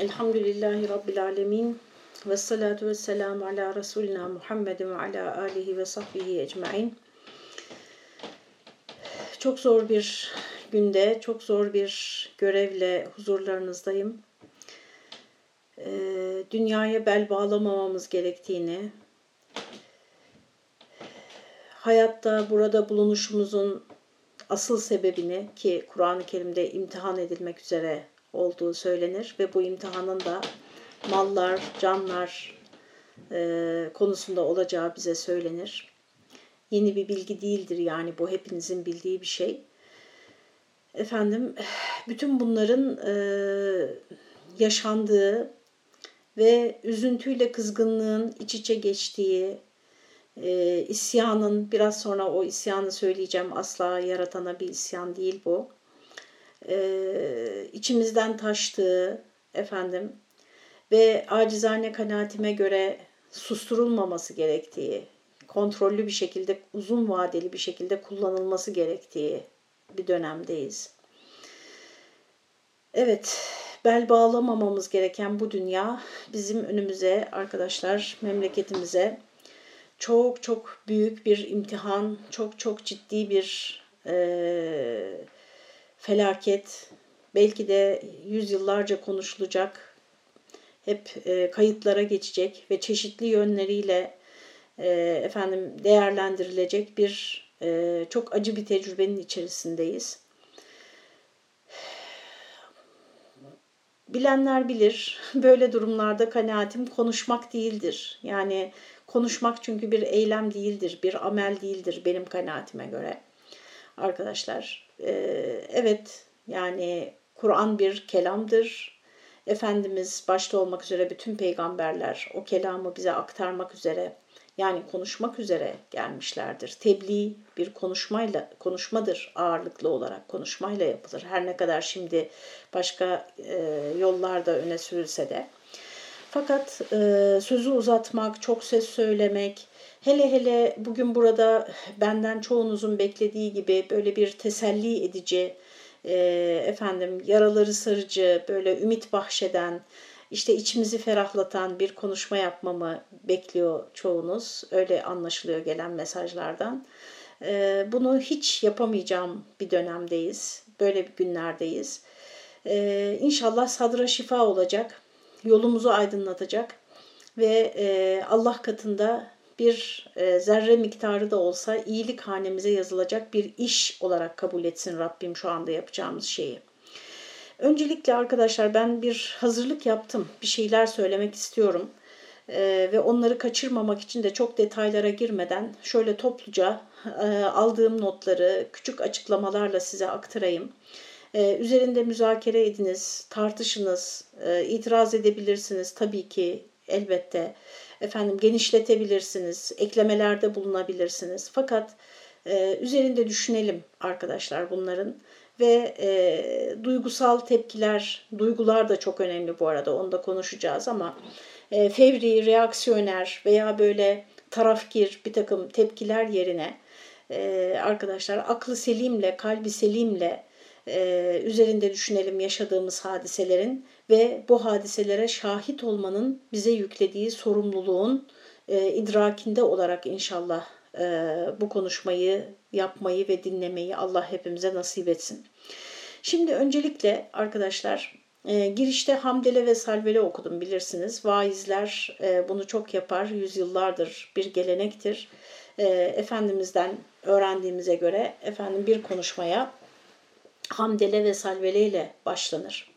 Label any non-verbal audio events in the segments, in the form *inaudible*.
Elhamdülillahi Rabbil Alemin. Ve salatu ve selamu ala Resulina Muhammedin ve ala alihi ve sahbihi ecmain. Çok zor bir günde, çok zor bir görevle huzurlarınızdayım. Ee, dünyaya bel bağlamamamız gerektiğini, hayatta burada bulunuşumuzun asıl sebebini ki Kur'an-ı Kerim'de imtihan edilmek üzere olduğu söylenir ve bu imtihanın da mallar, canlar e, konusunda olacağı bize söylenir. Yeni bir bilgi değildir yani bu hepinizin bildiği bir şey. Efendim bütün bunların e, yaşandığı ve üzüntüyle kızgınlığın iç içe geçtiği, e, isyanın biraz sonra o isyanı söyleyeceğim asla yaratana bir isyan değil bu. E, içimizden taştığı efendim ve acizane kanaatime göre susturulmaması gerektiği, kontrollü bir şekilde, uzun vadeli bir şekilde kullanılması gerektiği bir dönemdeyiz. Evet, bel bağlamamamız gereken bu dünya bizim önümüze arkadaşlar, memleketimize çok çok büyük bir imtihan, çok çok ciddi bir e, felaket, belki de yüzyıllarca konuşulacak, hep e, kayıtlara geçecek ve çeşitli yönleriyle e, efendim değerlendirilecek bir e, çok acı bir tecrübenin içerisindeyiz. Bilenler bilir. *laughs* Böyle durumlarda kanaatim konuşmak değildir. Yani konuşmak çünkü bir eylem değildir, bir amel değildir benim kanaatime göre. Arkadaşlar, e, evet yani Kur'an bir kelamdır. Efendimiz başta olmak üzere bütün peygamberler o kelamı bize aktarmak üzere yani konuşmak üzere gelmişlerdir. Tebliğ bir konuşmayla konuşmadır ağırlıklı olarak konuşmayla yapılır. Her ne kadar şimdi başka e, yollarda öne sürülse de. Fakat e, sözü uzatmak, çok ses söylemek, hele hele bugün burada benden çoğunuzun beklediği gibi böyle bir teselli edici, e, efendim yaraları sarıcı, böyle ümit bahşeden, işte içimizi ferahlatan bir konuşma yapmamı bekliyor çoğunuz. Öyle anlaşılıyor gelen mesajlardan. E, bunu hiç yapamayacağım bir dönemdeyiz. Böyle bir günlerdeyiz. E, inşallah sadra şifa olacak. Yolumuzu aydınlatacak. Ve e, Allah katında bir e, zerre miktarı da olsa iyilik hanemize yazılacak bir iş olarak kabul etsin Rabbim şu anda yapacağımız şeyi. Öncelikle arkadaşlar ben bir hazırlık yaptım. Bir şeyler söylemek istiyorum. Ee, ve onları kaçırmamak için de çok detaylara girmeden şöyle topluca e, aldığım notları küçük açıklamalarla size aktarayım. Ee, üzerinde müzakere ediniz, tartışınız, e, itiraz edebilirsiniz tabii ki elbette. Efendim genişletebilirsiniz, eklemelerde bulunabilirsiniz. Fakat e, üzerinde düşünelim arkadaşlar bunların ve e, duygusal tepkiler, duygular da çok önemli bu arada onu da konuşacağız ama e, fevri, reaksiyoner veya böyle tarafgir bir takım tepkiler yerine e, arkadaşlar aklı selimle, kalbi selimle e, üzerinde düşünelim yaşadığımız hadiselerin ve bu hadiselere şahit olmanın bize yüklediği sorumluluğun e, idrakinde olarak inşallah e, bu konuşmayı yapmayı ve dinlemeyi Allah hepimize nasip etsin. Şimdi öncelikle arkadaşlar e, girişte Hamdele ve Salvele okudum bilirsiniz. Vaizler e, bunu çok yapar, yüzyıllardır bir gelenektir. E, Efendimiz'den öğrendiğimize göre efendim bir konuşmaya Hamdele ve Salvele ile başlanır.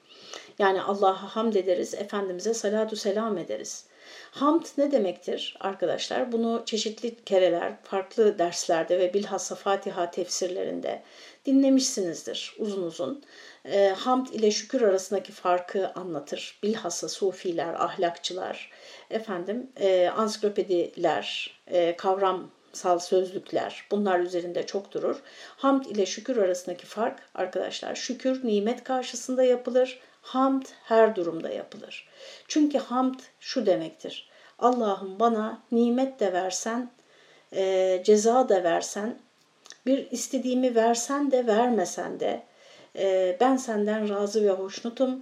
Yani Allah'a hamd ederiz, Efendimiz'e salatu selam ederiz. Hamd ne demektir arkadaşlar? Bunu çeşitli kereler, farklı derslerde ve bilhassa Fatiha tefsirlerinde dinlemişsinizdir uzun uzun. E, hamd ile şükür arasındaki farkı anlatır. Bilhassa sufiler, ahlakçılar, efendim e, ansiklopediler, e, kavramsal sözlükler bunlar üzerinde çok durur. Hamd ile şükür arasındaki fark arkadaşlar şükür nimet karşısında yapılır. Hamd her durumda yapılır. Çünkü hamd şu demektir. Allah'ım bana nimet de versen, e, ceza da versen, bir istediğimi versen de vermesen de e, ben senden razı ve hoşnutum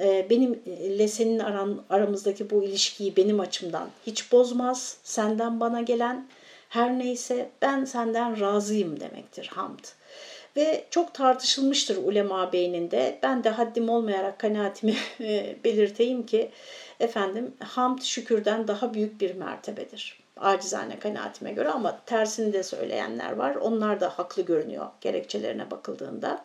e, benimle senin aran, aramızdaki bu ilişkiyi benim açımdan hiç bozmaz. Senden bana gelen her neyse ben senden razıyım demektir hamd. Ve çok tartışılmıştır ulema beyninde. Ben de haddim olmayarak kanaatimi *laughs* e, belirteyim ki efendim hamd şükürden daha büyük bir mertebedir. Acizane kanaatime göre ama tersini de söyleyenler var. Onlar da haklı görünüyor gerekçelerine bakıldığında.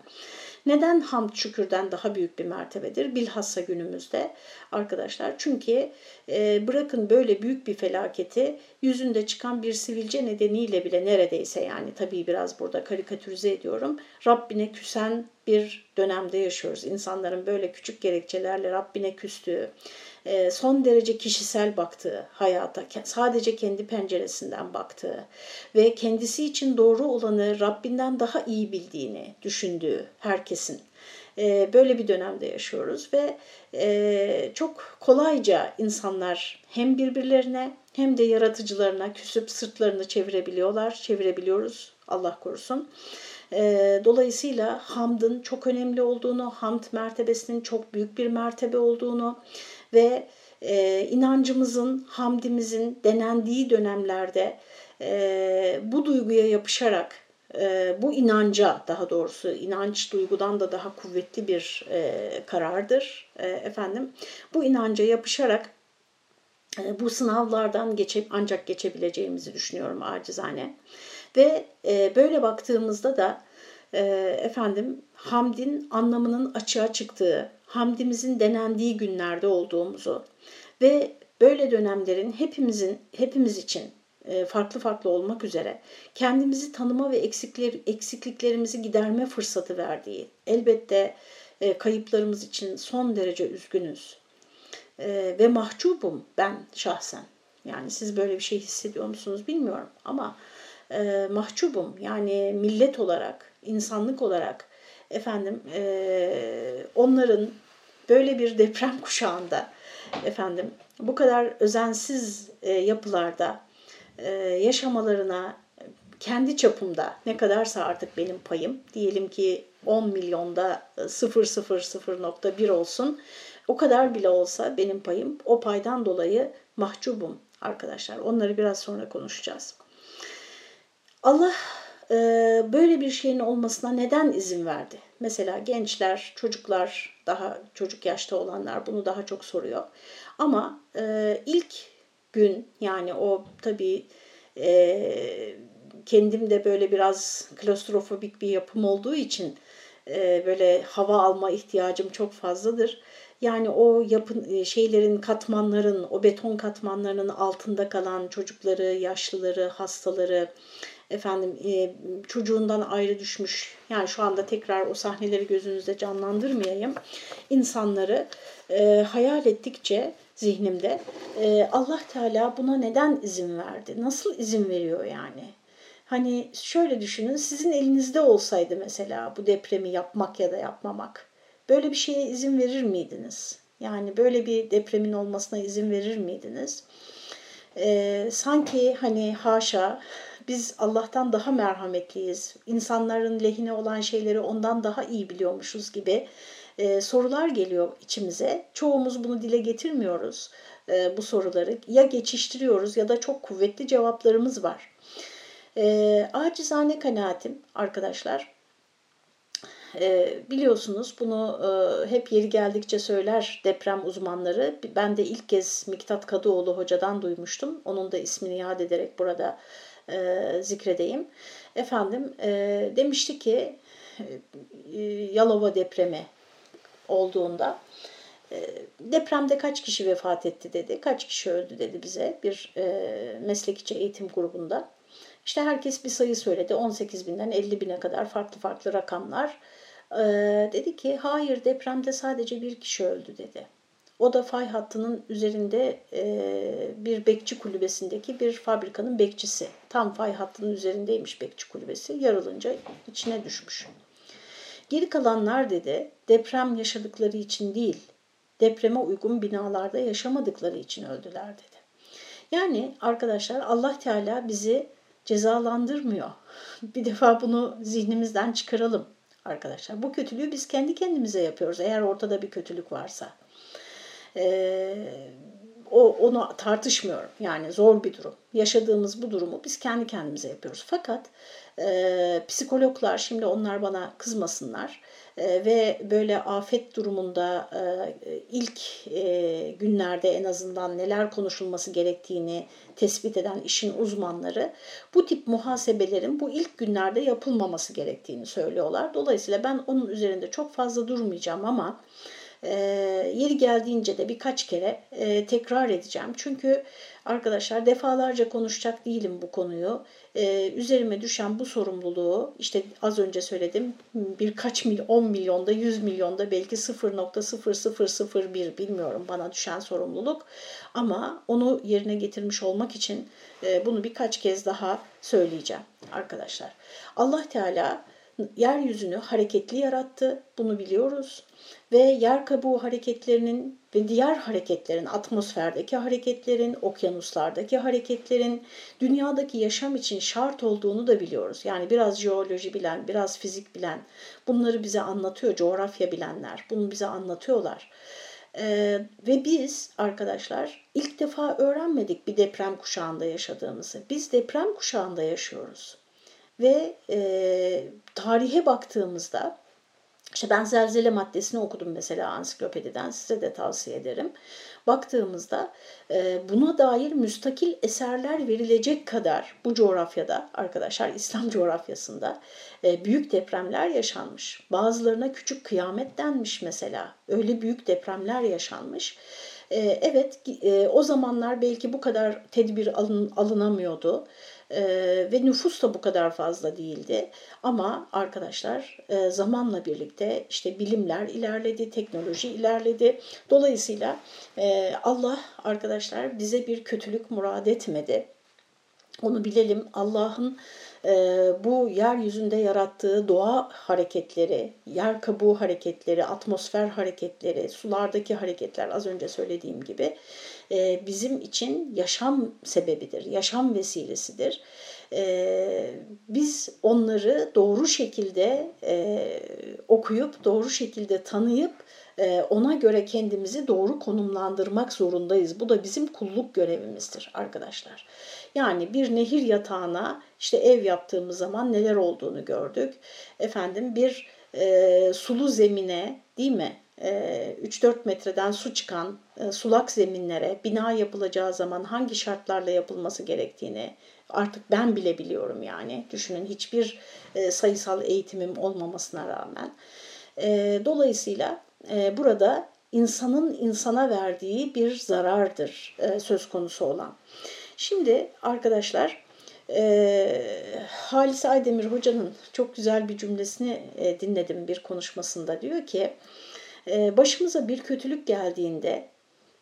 Neden hamd şükürden daha büyük bir mertebedir? Bilhassa günümüzde arkadaşlar. Çünkü e, bırakın böyle büyük bir felaketi yüzünde çıkan bir sivilce nedeniyle bile neredeyse yani tabii biraz burada karikatürize ediyorum. Rabbine küsen bir dönemde yaşıyoruz. İnsanların böyle küçük gerekçelerle Rabbine küstüğü, son derece kişisel baktığı hayata, sadece kendi penceresinden baktığı ve kendisi için doğru olanı Rabbinden daha iyi bildiğini düşündüğü herkesin e, böyle bir dönemde yaşıyoruz ve e, çok kolayca insanlar hem birbirlerine hem de yaratıcılarına küsüp sırtlarını çevirebiliyorlar, çevirebiliyoruz Allah korusun. Dolayısıyla hamdın çok önemli olduğunu, hamd mertebesinin çok büyük bir mertebe olduğunu, ve e, inancımızın, hamdimizin denendiği dönemlerde e, bu duyguya yapışarak, e, bu inanca daha doğrusu inanç duygudan da daha kuvvetli bir e, karardır e, efendim. Bu inanca yapışarak e, bu sınavlardan geçip ancak geçebileceğimizi düşünüyorum acizane. Ve e, böyle baktığımızda da e, efendim hamdin anlamının açığa çıktığı, hamdimizin denendiği günlerde olduğumuzu ve böyle dönemlerin hepimizin hepimiz için e, farklı farklı olmak üzere kendimizi tanıma ve eksikler, eksikliklerimizi giderme fırsatı verdiği, elbette e, kayıplarımız için son derece üzgünüz e, ve mahcubum ben şahsen. Yani siz böyle bir şey hissediyor musunuz bilmiyorum ama mahcubum yani millet olarak, insanlık olarak efendim e, onların böyle bir deprem *laughs* kuşağında efendim bu kadar özensiz e, yapılarda e, yaşamalarına kendi çapımda ne kadarsa artık benim payım diyelim ki 10 milyonda 000.1 olsun o kadar bile olsa benim payım o paydan dolayı mahcubum arkadaşlar. Onları biraz sonra konuşacağız. Allah böyle bir şeyin olmasına neden izin verdi? Mesela gençler, çocuklar, daha çocuk yaşta olanlar bunu daha çok soruyor. Ama e, ilk gün yani o tabii e, kendim de böyle biraz klostrofobik bir yapım olduğu için e, böyle hava alma ihtiyacım çok fazladır. Yani o yapın şeylerin katmanların, o beton katmanlarının altında kalan çocukları, yaşlıları, hastaları, efendim e, çocuğundan ayrı düşmüş. Yani şu anda tekrar o sahneleri gözünüzde canlandırmayayım. İnsanları e, hayal ettikçe zihnimde e, Allah Teala buna neden izin verdi? Nasıl izin veriyor yani? Hani şöyle düşünün sizin elinizde olsaydı mesela bu depremi yapmak ya da yapmamak böyle bir şeye izin verir miydiniz? Yani böyle bir depremin olmasına izin verir miydiniz? Ee, sanki hani haşa biz Allah'tan daha merhametliyiz, insanların lehine olan şeyleri ondan daha iyi biliyormuşuz gibi e, sorular geliyor içimize. Çoğumuz bunu dile getirmiyoruz e, bu soruları. Ya geçiştiriyoruz ya da çok kuvvetli cevaplarımız var. E, acizane kanaatim arkadaşlar, e, biliyorsunuz bunu e, hep yeri geldikçe söyler deprem uzmanları. Ben de ilk kez Miktat Kadıoğlu hocadan duymuştum. Onun da ismini yad ederek burada e, zikredeyim. Efendim e, demişti ki e, Yalova depremi olduğunda e, depremde kaç kişi vefat etti dedi, kaç kişi öldü dedi bize bir e, meslek eğitim grubunda. İşte herkes bir sayı söyledi 18 binden 50 bine kadar farklı farklı rakamlar. E, dedi ki hayır depremde sadece bir kişi öldü dedi. O da fay hattının üzerinde e, bir bekçi kulübesindeki bir fabrikanın bekçisi. Tam fay hattının üzerindeymiş bekçi kulübesi. Yarılınca içine düşmüş. Geri kalanlar dedi deprem yaşadıkları için değil, depreme uygun binalarda yaşamadıkları için öldüler dedi. Yani arkadaşlar Allah Teala bizi cezalandırmıyor. *laughs* Bir defa bunu zihnimizden çıkaralım arkadaşlar. Bu kötülüğü biz kendi kendimize yapıyoruz eğer ortada bir kötülük varsa. Ee, o, onu tartışmıyorum. Yani zor bir durum. Yaşadığımız bu durumu biz kendi kendimize yapıyoruz. Fakat e, psikologlar şimdi onlar bana kızmasınlar e, ve böyle afet durumunda e, ilk e, günlerde en azından neler konuşulması gerektiğini tespit eden işin uzmanları bu tip muhasebelerin bu ilk günlerde yapılmaması gerektiğini söylüyorlar. Dolayısıyla ben onun üzerinde çok fazla durmayacağım ama e, yeri geldiğince de birkaç kere e, tekrar edeceğim. Çünkü arkadaşlar defalarca konuşacak değilim bu konuyu. E, üzerime düşen bu sorumluluğu işte az önce söyledim birkaç mil 10 milyonda 100 milyonda belki 0.0001 bilmiyorum bana düşen sorumluluk. Ama onu yerine getirmiş olmak için e, bunu birkaç kez daha söyleyeceğim arkadaşlar. Allah Teala yeryüzünü hareketli yarattı. Bunu biliyoruz ve yer kabuğu hareketlerinin ve diğer hareketlerin, atmosferdeki hareketlerin, okyanuslardaki hareketlerin dünyadaki yaşam için şart olduğunu da biliyoruz. Yani biraz jeoloji bilen, biraz fizik bilen bunları bize anlatıyor, coğrafya bilenler bunu bize anlatıyorlar. Ee, ve biz arkadaşlar ilk defa öğrenmedik bir deprem kuşağında yaşadığımızı. Biz deprem kuşağında yaşıyoruz. Ve e, tarihe baktığımızda işte ben zelzele maddesini okudum mesela ansiklopediden size de tavsiye ederim. Baktığımızda e, buna dair müstakil eserler verilecek kadar bu coğrafyada arkadaşlar İslam *laughs* coğrafyasında e, büyük depremler yaşanmış. Bazılarına küçük kıyamet denmiş mesela. Öyle büyük depremler yaşanmış. E, evet o zamanlar belki bu kadar tedbir alın, alınamıyordu. E, ve nüfus da bu kadar fazla değildi. Ama arkadaşlar e, zamanla birlikte işte bilimler ilerledi, teknoloji ilerledi. Dolayısıyla e, Allah arkadaşlar bize bir kötülük murad etmedi. Onu bilelim Allah'ın bu yeryüzünde yarattığı doğa hareketleri, yer kabuğu hareketleri, atmosfer hareketleri, sulardaki hareketler az önce söylediğim gibi e, bizim için yaşam sebebidir, yaşam vesilesidir. E, biz onları doğru şekilde e, okuyup, doğru şekilde tanıyıp, e, ona göre kendimizi doğru konumlandırmak zorundayız. Bu da bizim kulluk görevimizdir arkadaşlar. Yani bir nehir yatağına işte ev yaptığımız zaman neler olduğunu gördük. Efendim bir e, sulu zemine değil mi? 3-4 e, metreden su çıkan e, sulak zeminlere bina yapılacağı zaman hangi şartlarla yapılması gerektiğini artık ben bile biliyorum yani. Düşünün hiçbir e, sayısal eğitimim olmamasına rağmen. Dolayısıyla burada insanın insana verdiği bir zarardır söz konusu olan. Şimdi arkadaşlar Halis Aydemir Hoca'nın çok güzel bir cümlesini dinledim bir konuşmasında. Diyor ki ee, başımıza bir kötülük geldiğinde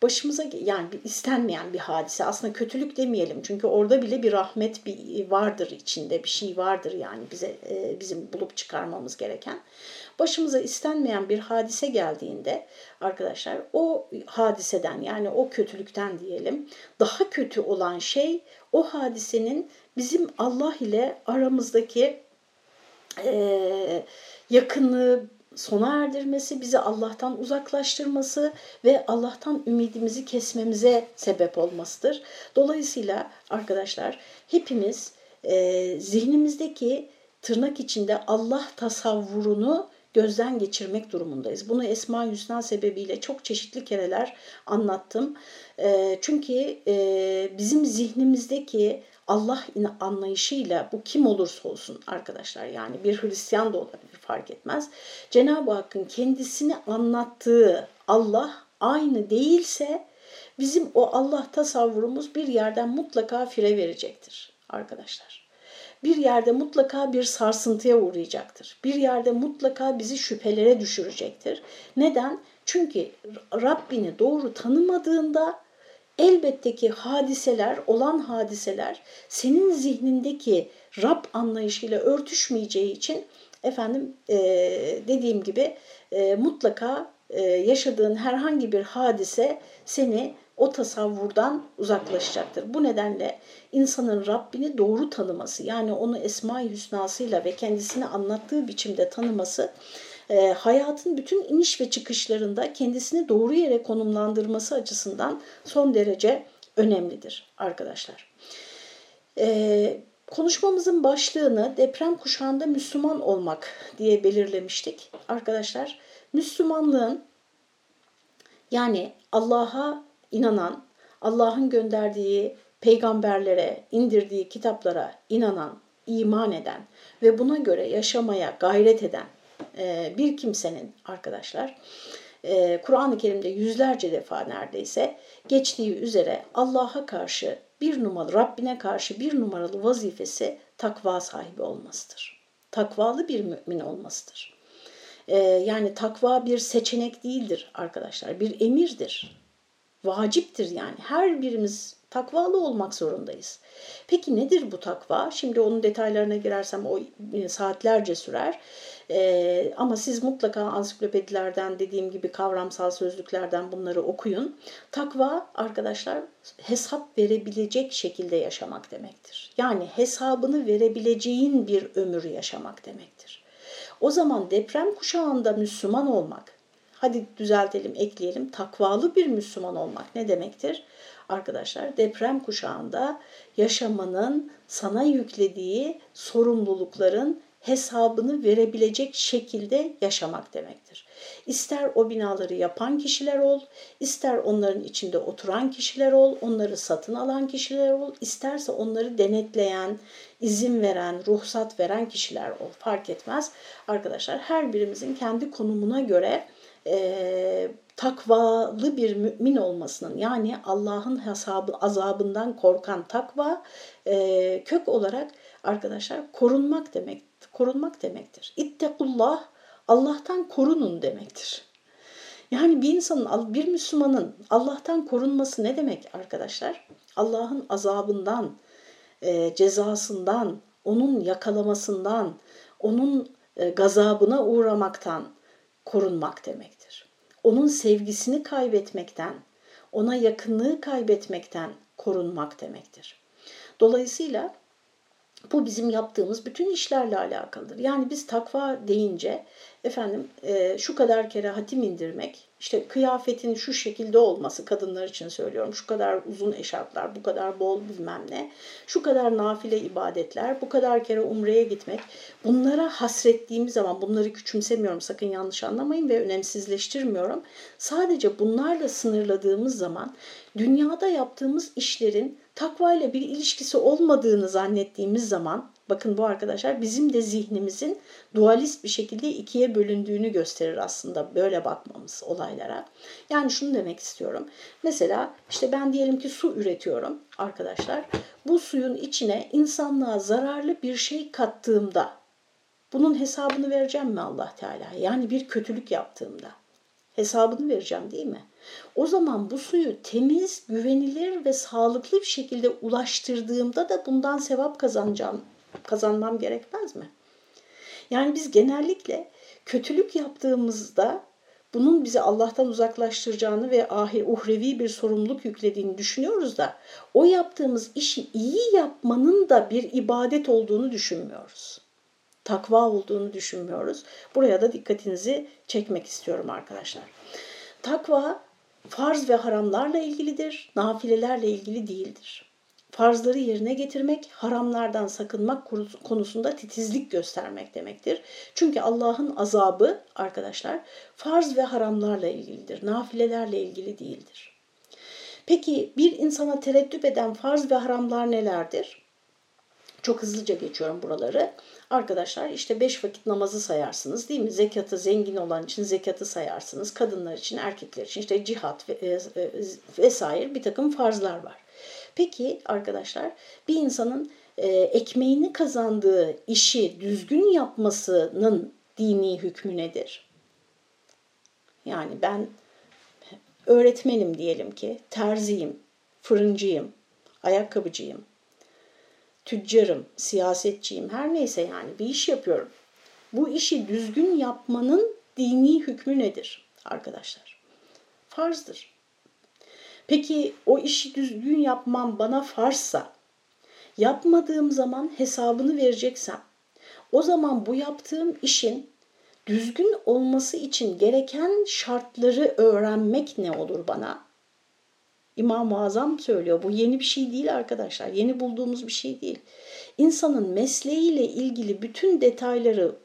başımıza yani bir istenmeyen bir hadise aslında kötülük demeyelim çünkü orada bile bir rahmet bir vardır içinde bir şey vardır yani bize e, bizim bulup çıkarmamız gereken başımıza istenmeyen bir hadise geldiğinde arkadaşlar o hadiseden yani o kötülükten diyelim daha kötü olan şey o hadisenin bizim Allah ile aramızdaki e, yakınlığı sona erdirmesi, bizi Allah'tan uzaklaştırması ve Allah'tan ümidimizi kesmemize sebep olmasıdır. Dolayısıyla arkadaşlar hepimiz e, zihnimizdeki tırnak içinde Allah tasavvurunu gözden geçirmek durumundayız. Bunu Esma Hüsna sebebiyle çok çeşitli kereler anlattım. E, çünkü e, bizim zihnimizdeki Allah anlayışıyla bu kim olursa olsun arkadaşlar yani bir Hristiyan da olabilir fark etmez. Cenab-ı Hakk'ın kendisini anlattığı Allah aynı değilse bizim o Allah tasavvurumuz bir yerden mutlaka fire verecektir arkadaşlar. Bir yerde mutlaka bir sarsıntıya uğrayacaktır. Bir yerde mutlaka bizi şüphelere düşürecektir. Neden? Çünkü Rabbini doğru tanımadığında elbette ki hadiseler, olan hadiseler senin zihnindeki Rab anlayışıyla örtüşmeyeceği için efendim e, dediğim gibi e, mutlaka e, yaşadığın herhangi bir hadise seni o tasavvurdan uzaklaşacaktır. Bu nedenle insanın Rabbini doğru tanıması yani onu Esma-i Hüsnasıyla ve kendisini anlattığı biçimde tanıması e, hayatın bütün iniş ve çıkışlarında kendisini doğru yere konumlandırması açısından son derece önemlidir arkadaşlar. E, konuşmamızın başlığını deprem kuşağında Müslüman olmak diye belirlemiştik. Arkadaşlar Müslümanlığın yani Allah'a inanan, Allah'ın gönderdiği peygamberlere, indirdiği kitaplara inanan, iman eden ve buna göre yaşamaya gayret eden e, bir kimsenin arkadaşlar e, Kur'an-ı Kerim'de yüzlerce defa neredeyse geçtiği üzere Allah'a karşı bir numaralı, Rabbine karşı bir numaralı vazifesi takva sahibi olmasıdır. Takvalı bir mümin olmasıdır. E, yani takva bir seçenek değildir arkadaşlar, bir emirdir. Vaciptir yani. Her birimiz takvalı olmak zorundayız. Peki nedir bu takva? Şimdi onun detaylarına girersem o saatlerce sürer. Ee, ama siz mutlaka ansiklopedilerden dediğim gibi kavramsal sözlüklerden bunları okuyun. Takva arkadaşlar hesap verebilecek şekilde yaşamak demektir. Yani hesabını verebileceğin bir ömür yaşamak demektir. O zaman deprem kuşağında Müslüman olmak, hadi düzeltelim, ekleyelim, takvalı bir Müslüman olmak ne demektir? Arkadaşlar deprem kuşağında yaşamanın sana yüklediği sorumlulukların hesabını verebilecek şekilde yaşamak demektir. İster o binaları yapan kişiler ol, ister onların içinde oturan kişiler ol, onları satın alan kişiler ol, isterse onları denetleyen, izin veren, ruhsat veren kişiler ol. Fark etmez. Arkadaşlar her birimizin kendi konumuna göre e, takvalı bir mümin olmasının yani Allah'ın hesabı azabından korkan takva e, kök olarak arkadaşlar korunmak demek korunmak demektir. İttekullah Allah'tan korunun demektir. Yani bir insanın, bir Müslümanın Allah'tan korunması ne demek arkadaşlar? Allah'ın azabından, e, cezasından, onun yakalamasından, onun e, gazabına uğramaktan korunmak demektir. Onun sevgisini kaybetmekten, ona yakınlığı kaybetmekten korunmak demektir. Dolayısıyla bu bizim yaptığımız bütün işlerle alakalıdır. Yani biz takva deyince efendim e, şu kadar kere hatim indirmek, işte kıyafetin şu şekilde olması kadınlar için söylüyorum. Şu kadar uzun eşarplar, bu kadar bol bilmem ne, şu kadar nafile ibadetler, bu kadar kere umreye gitmek. Bunlara hasrettiğimiz zaman bunları küçümsemiyorum sakın yanlış anlamayın ve önemsizleştirmiyorum. Sadece bunlarla sınırladığımız zaman dünyada yaptığımız işlerin takva ile bir ilişkisi olmadığını zannettiğimiz zaman bakın bu arkadaşlar bizim de zihnimizin dualist bir şekilde ikiye bölündüğünü gösterir aslında böyle bakmamız olaylara. Yani şunu demek istiyorum. Mesela işte ben diyelim ki su üretiyorum arkadaşlar. Bu suyun içine insanlığa zararlı bir şey kattığımda bunun hesabını vereceğim mi Allah Teala? Yani bir kötülük yaptığımda hesabını vereceğim değil mi? O zaman bu suyu temiz, güvenilir ve sağlıklı bir şekilde ulaştırdığımda da bundan sevap kazanacağım, kazanmam gerekmez mi? Yani biz genellikle kötülük yaptığımızda bunun bizi Allah'tan uzaklaştıracağını ve ahir uhrevi bir sorumluluk yüklediğini düşünüyoruz da o yaptığımız işi iyi yapmanın da bir ibadet olduğunu düşünmüyoruz. Takva olduğunu düşünmüyoruz. Buraya da dikkatinizi çekmek istiyorum arkadaşlar. Takva farz ve haramlarla ilgilidir, nafilelerle ilgili değildir. Farzları yerine getirmek, haramlardan sakınmak konusunda titizlik göstermek demektir. Çünkü Allah'ın azabı arkadaşlar farz ve haramlarla ilgilidir, nafilelerle ilgili değildir. Peki bir insana tereddüt eden farz ve haramlar nelerdir? Çok hızlıca geçiyorum buraları. Arkadaşlar işte beş vakit namazı sayarsınız değil mi? Zekatı zengin olan için zekatı sayarsınız. Kadınlar için, erkekler için işte cihat e, e, vesaire bir takım farzlar var. Peki arkadaşlar bir insanın e, ekmeğini kazandığı işi düzgün yapmasının dini hükmü nedir? Yani ben öğretmenim diyelim ki, terziyim, fırıncıyım, ayakkabıcıyım, tüccarım, siyasetçiyim, her neyse yani bir iş yapıyorum. Bu işi düzgün yapmanın dini hükmü nedir arkadaşlar? Farzdır. Peki o işi düzgün yapmam bana farsa, yapmadığım zaman hesabını vereceksem, o zaman bu yaptığım işin düzgün olması için gereken şartları öğrenmek ne olur bana? İmam-ı Azam söylüyor. Bu yeni bir şey değil arkadaşlar. Yeni bulduğumuz bir şey değil. İnsanın mesleğiyle ilgili bütün detayları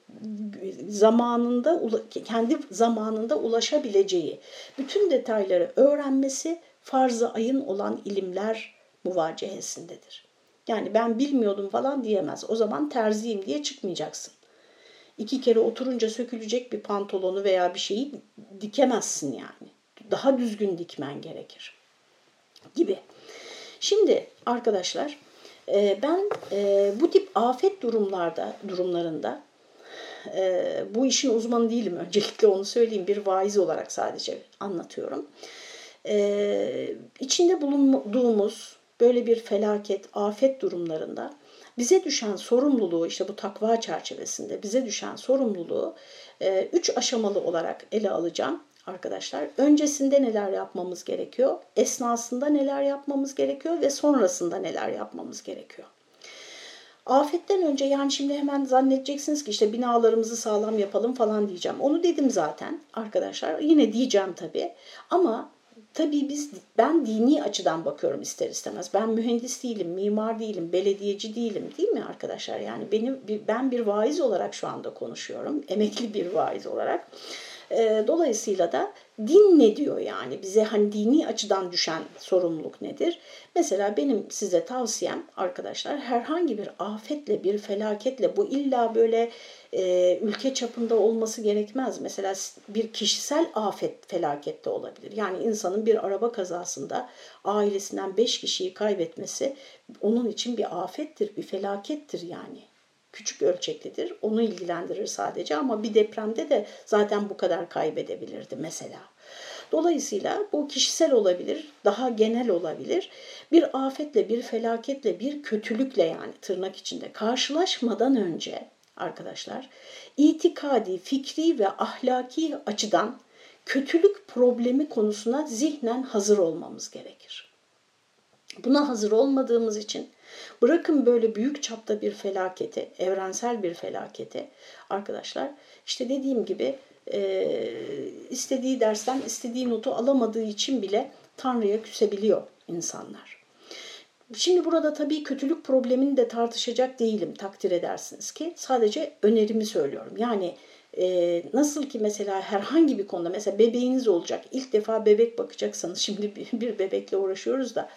zamanında kendi zamanında ulaşabileceği bütün detayları öğrenmesi farz-ı ayın olan ilimler muvacehesindedir. Yani ben bilmiyordum falan diyemez. O zaman terziyim diye çıkmayacaksın. İki kere oturunca sökülecek bir pantolonu veya bir şeyi dikemezsin yani. Daha düzgün dikmen gerekir gibi. Şimdi arkadaşlar e, ben e, bu tip afet durumlarda durumlarında e, bu işin uzmanı değilim öncelikle onu söyleyeyim bir vaiz olarak sadece anlatıyorum. İçinde bulunduğumuz böyle bir felaket, afet durumlarında bize düşen sorumluluğu işte bu takva çerçevesinde bize düşen sorumluluğu üç aşamalı olarak ele alacağım arkadaşlar. Öncesinde neler yapmamız gerekiyor, esnasında neler yapmamız gerekiyor ve sonrasında neler yapmamız gerekiyor. Afetten önce yani şimdi hemen zannedeceksiniz ki işte binalarımızı sağlam yapalım falan diyeceğim. Onu dedim zaten arkadaşlar. Yine diyeceğim tabii. Ama tabii biz ben dini açıdan bakıyorum ister istemez. Ben mühendis değilim, mimar değilim, belediyeci değilim değil mi arkadaşlar? Yani benim ben bir vaiz olarak şu anda konuşuyorum. Emekli bir vaiz olarak. E, dolayısıyla da din ne diyor yani bize hani dini açıdan düşen sorumluluk nedir? Mesela benim size tavsiyem arkadaşlar herhangi bir afetle bir felaketle bu illa böyle e, ülke çapında olması gerekmez. Mesela bir kişisel afet felakette olabilir. Yani insanın bir araba kazasında ailesinden beş kişiyi kaybetmesi onun için bir afettir, bir felakettir yani küçük ölçeklidir. Onu ilgilendirir sadece ama bir depremde de zaten bu kadar kaybedebilirdi mesela. Dolayısıyla bu kişisel olabilir, daha genel olabilir. Bir afetle, bir felaketle, bir kötülükle yani tırnak içinde karşılaşmadan önce arkadaşlar itikadi, fikri ve ahlaki açıdan kötülük problemi konusuna zihnen hazır olmamız gerekir. Buna hazır olmadığımız için Bırakın böyle büyük çapta bir felaketi, evrensel bir felaketi arkadaşlar. İşte dediğim gibi e, istediği dersten istediği notu alamadığı için bile Tanrı'ya küsebiliyor insanlar. Şimdi burada tabii kötülük problemini de tartışacak değilim takdir edersiniz ki. Sadece önerimi söylüyorum. Yani e, nasıl ki mesela herhangi bir konuda mesela bebeğiniz olacak ilk defa bebek bakacaksanız *laughs* şimdi bir, bir bebekle uğraşıyoruz da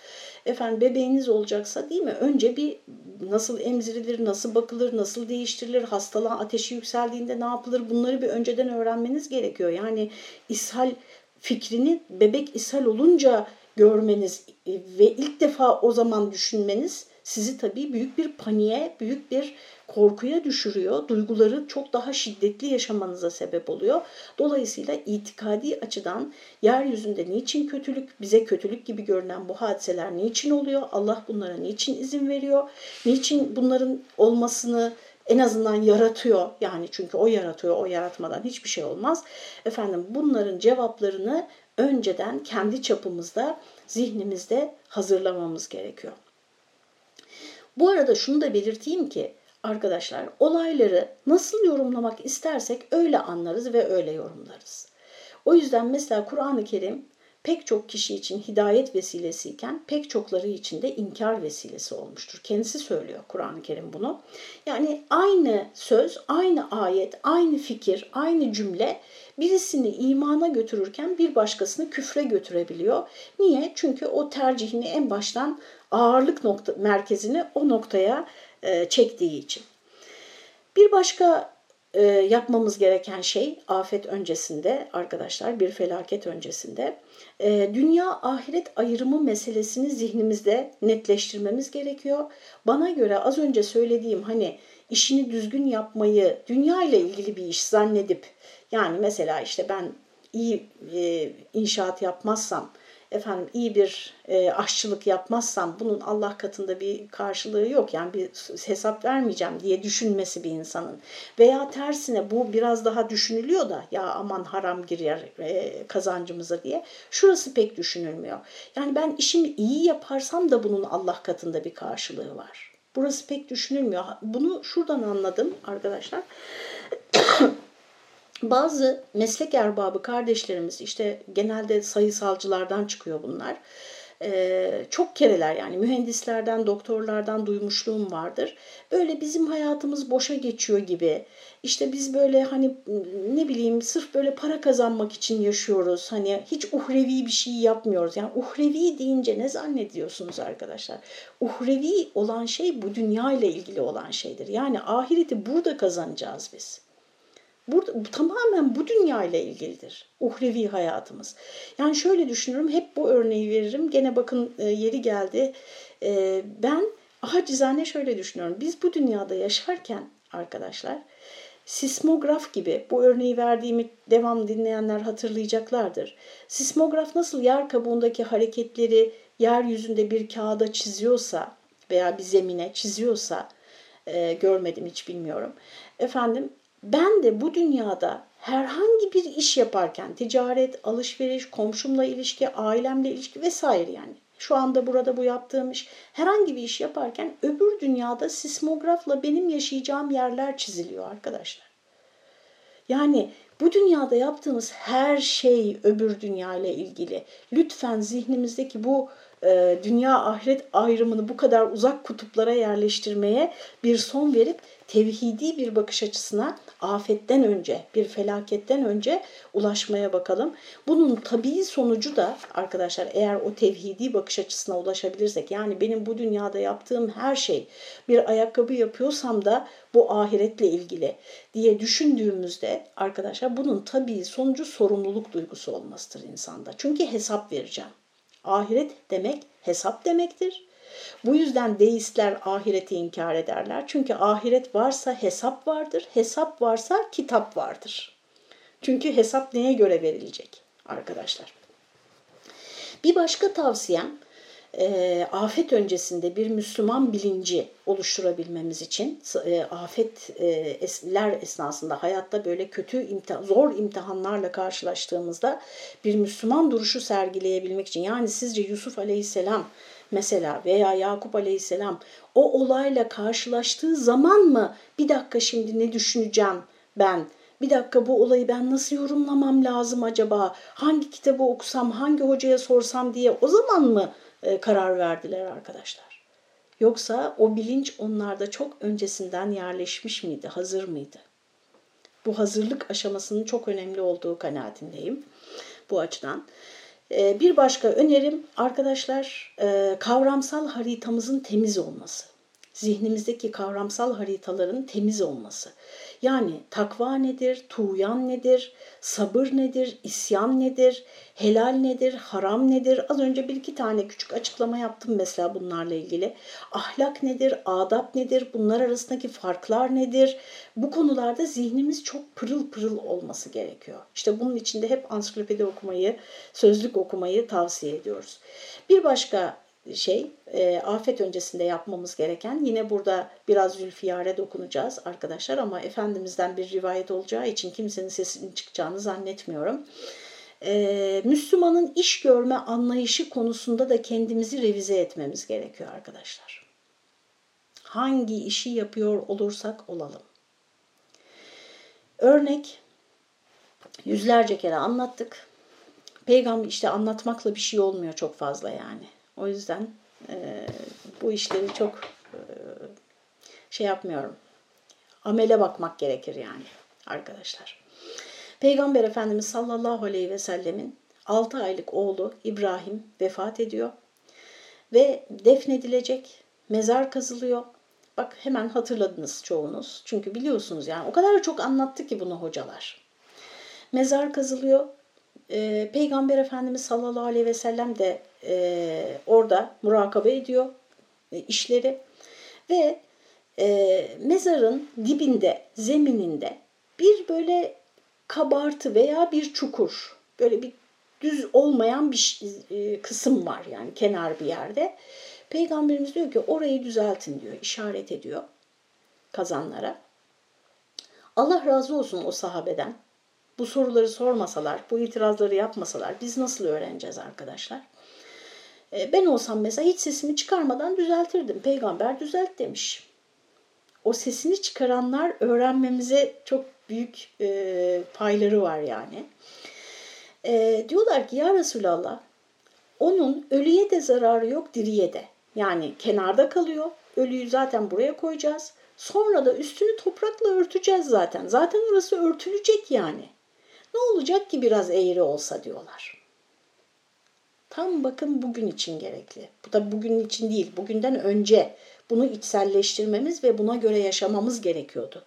efendim bebeğiniz olacaksa değil mi? Önce bir nasıl emzirilir nasıl bakılır nasıl değiştirilir hastalığın ateşi yükseldiğinde ne yapılır? Bunları bir önceden öğrenmeniz gerekiyor. Yani ishal fikrini bebek ishal olunca görmeniz e, ve ilk defa o zaman düşünmeniz sizi tabii büyük bir paniğe, büyük bir korkuya düşürüyor. Duyguları çok daha şiddetli yaşamanıza sebep oluyor. Dolayısıyla itikadi açıdan yeryüzünde niçin kötülük, bize kötülük gibi görünen bu hadiseler niçin oluyor? Allah bunlara niçin izin veriyor? Niçin bunların olmasını en azından yaratıyor. Yani çünkü o yaratıyor, o yaratmadan hiçbir şey olmaz. Efendim bunların cevaplarını önceden kendi çapımızda, zihnimizde hazırlamamız gerekiyor. Bu arada şunu da belirteyim ki arkadaşlar olayları nasıl yorumlamak istersek öyle anlarız ve öyle yorumlarız. O yüzden mesela Kur'an-ı Kerim pek çok kişi için hidayet vesilesiyken pek çokları için de inkar vesilesi olmuştur. Kendisi söylüyor Kur'an-ı Kerim bunu. Yani aynı söz, aynı ayet, aynı fikir, aynı cümle birisini imana götürürken bir başkasını küfre götürebiliyor. Niye? Çünkü o tercihini en baştan ağırlık nokta, merkezini o noktaya e, çektiği için. Bir başka e, yapmamız gereken şey afet öncesinde arkadaşlar bir felaket öncesinde e, dünya ahiret ayrımı meselesini zihnimizde netleştirmemiz gerekiyor. Bana göre az önce söylediğim hani işini düzgün yapmayı dünya ile ilgili bir iş zannedip yani mesela işte ben iyi inşaat yapmazsam efendim iyi bir e, aşçılık yapmazsam bunun Allah katında bir karşılığı yok. Yani bir hesap vermeyeceğim diye düşünmesi bir insanın. Veya tersine bu biraz daha düşünülüyor da ya aman haram girer e, kazancımıza diye. Şurası pek düşünülmüyor. Yani ben işimi iyi yaparsam da bunun Allah katında bir karşılığı var. Burası pek düşünülmüyor. Bunu şuradan anladım arkadaşlar. Bazı meslek erbabı kardeşlerimiz işte genelde sayısalcılardan çıkıyor bunlar. Ee, çok kereler yani mühendislerden, doktorlardan duymuşluğum vardır. Böyle bizim hayatımız boşa geçiyor gibi. İşte biz böyle hani ne bileyim sırf böyle para kazanmak için yaşıyoruz. Hani hiç uhrevi bir şey yapmıyoruz. Yani uhrevi deyince ne zannediyorsunuz arkadaşlar? Uhrevi olan şey bu dünya ile ilgili olan şeydir. Yani ahireti burada kazanacağız biz. Burada, bu, tamamen bu dünya ile ilgilidir. Uhrevi hayatımız. Yani şöyle düşünürüm, hep bu örneği veririm. Gene bakın e, yeri geldi. E, ben acizane şöyle düşünüyorum. Biz bu dünyada yaşarken arkadaşlar sismograf gibi bu örneği verdiğimi devam dinleyenler hatırlayacaklardır. Sismograf nasıl yer kabuğundaki hareketleri yeryüzünde bir kağıda çiziyorsa veya bir zemine çiziyorsa e, görmedim hiç bilmiyorum. Efendim ben de bu dünyada herhangi bir iş yaparken ticaret, alışveriş, komşumla ilişki, ailemle ilişki vesaire yani şu anda burada bu yaptığım iş herhangi bir iş yaparken öbür dünyada sismografla benim yaşayacağım yerler çiziliyor arkadaşlar. Yani bu dünyada yaptığımız her şey öbür dünya ile ilgili. Lütfen zihnimizdeki bu e, dünya ahiret ayrımını bu kadar uzak kutuplara yerleştirmeye bir son verip tevhidi bir bakış açısına afetten önce, bir felaketten önce ulaşmaya bakalım. Bunun tabii sonucu da arkadaşlar eğer o tevhidi bakış açısına ulaşabilirsek yani benim bu dünyada yaptığım her şey bir ayakkabı yapıyorsam da bu ahiretle ilgili diye düşündüğümüzde arkadaşlar bunun tabii sonucu sorumluluk duygusu olmasıdır insanda. Çünkü hesap vereceğim. Ahiret demek hesap demektir. Bu yüzden deistler ahireti inkar ederler. Çünkü ahiret varsa hesap vardır, hesap varsa kitap vardır. Çünkü hesap neye göre verilecek arkadaşlar? Bir başka tavsiyem e, afet öncesinde bir Müslüman bilinci oluşturabilmemiz için e, afetler esnasında hayatta böyle kötü imtihan, zor imtihanlarla karşılaştığımızda bir Müslüman duruşu sergileyebilmek için yani sizce Yusuf Aleyhisselam mesela veya Yakup Aleyhisselam o olayla karşılaştığı zaman mı bir dakika şimdi ne düşüneceğim ben? Bir dakika bu olayı ben nasıl yorumlamam lazım acaba? Hangi kitabı okusam hangi hocaya sorsam? diye o zaman mı e, karar verdiler arkadaşlar. Yoksa o bilinç onlarda çok öncesinden yerleşmiş miydi, hazır mıydı? Bu hazırlık aşamasının çok önemli olduğu kanaatindeyim bu açıdan. E, bir başka önerim arkadaşlar e, kavramsal haritamızın temiz olması. Zihnimizdeki kavramsal haritaların temiz olması. Yani takva nedir, tuğyan nedir, sabır nedir, isyan nedir, helal nedir, haram nedir? Az önce bir iki tane küçük açıklama yaptım mesela bunlarla ilgili. Ahlak nedir, adap nedir, bunlar arasındaki farklar nedir? Bu konularda zihnimiz çok pırıl pırıl olması gerekiyor. İşte bunun için de hep ansiklopedi okumayı, sözlük okumayı tavsiye ediyoruz. Bir başka şey e, afet öncesinde yapmamız gereken yine burada biraz Zülfiyar'e dokunacağız arkadaşlar ama Efendimiz'den bir rivayet olacağı için kimsenin sesinin çıkacağını zannetmiyorum. E, Müslümanın iş görme anlayışı konusunda da kendimizi revize etmemiz gerekiyor arkadaşlar. Hangi işi yapıyor olursak olalım. Örnek yüzlerce kere anlattık. Peygamber işte anlatmakla bir şey olmuyor çok fazla yani. O yüzden e, bu işleri çok e, şey yapmıyorum. Amele bakmak gerekir yani arkadaşlar. Peygamber Efendimiz sallallahu aleyhi ve sellemin 6 aylık oğlu İbrahim vefat ediyor. Ve defnedilecek, mezar kazılıyor. Bak hemen hatırladınız çoğunuz. Çünkü biliyorsunuz yani o kadar çok anlattı ki bunu hocalar. Mezar kazılıyor. Ee, Peygamber Efendimiz sallallahu aleyhi ve sellem de e, orada murakabe ediyor e, işleri ve e, mezarın dibinde, zemininde bir böyle kabartı veya bir çukur, böyle bir düz olmayan bir e, kısım var yani kenar bir yerde. Peygamberimiz diyor ki orayı düzeltin diyor, işaret ediyor kazanlara. Allah razı olsun o sahabeden. Bu soruları sormasalar, bu itirazları yapmasalar biz nasıl öğreneceğiz arkadaşlar? E, ben olsam mesela hiç sesimi çıkarmadan düzeltirdim. Peygamber düzelt demiş. O sesini çıkaranlar öğrenmemize çok büyük e, payları var yani. E, diyorlar ki ya Resulallah onun ölüye de zararı yok diriye de. Yani kenarda kalıyor. Ölüyü zaten buraya koyacağız. Sonra da üstünü toprakla örteceğiz zaten. Zaten orası örtülecek yani. Ne olacak ki biraz eğri olsa diyorlar. Tam bakın bugün için gerekli. Bu da bugün için değil, bugünden önce bunu içselleştirmemiz ve buna göre yaşamamız gerekiyordu.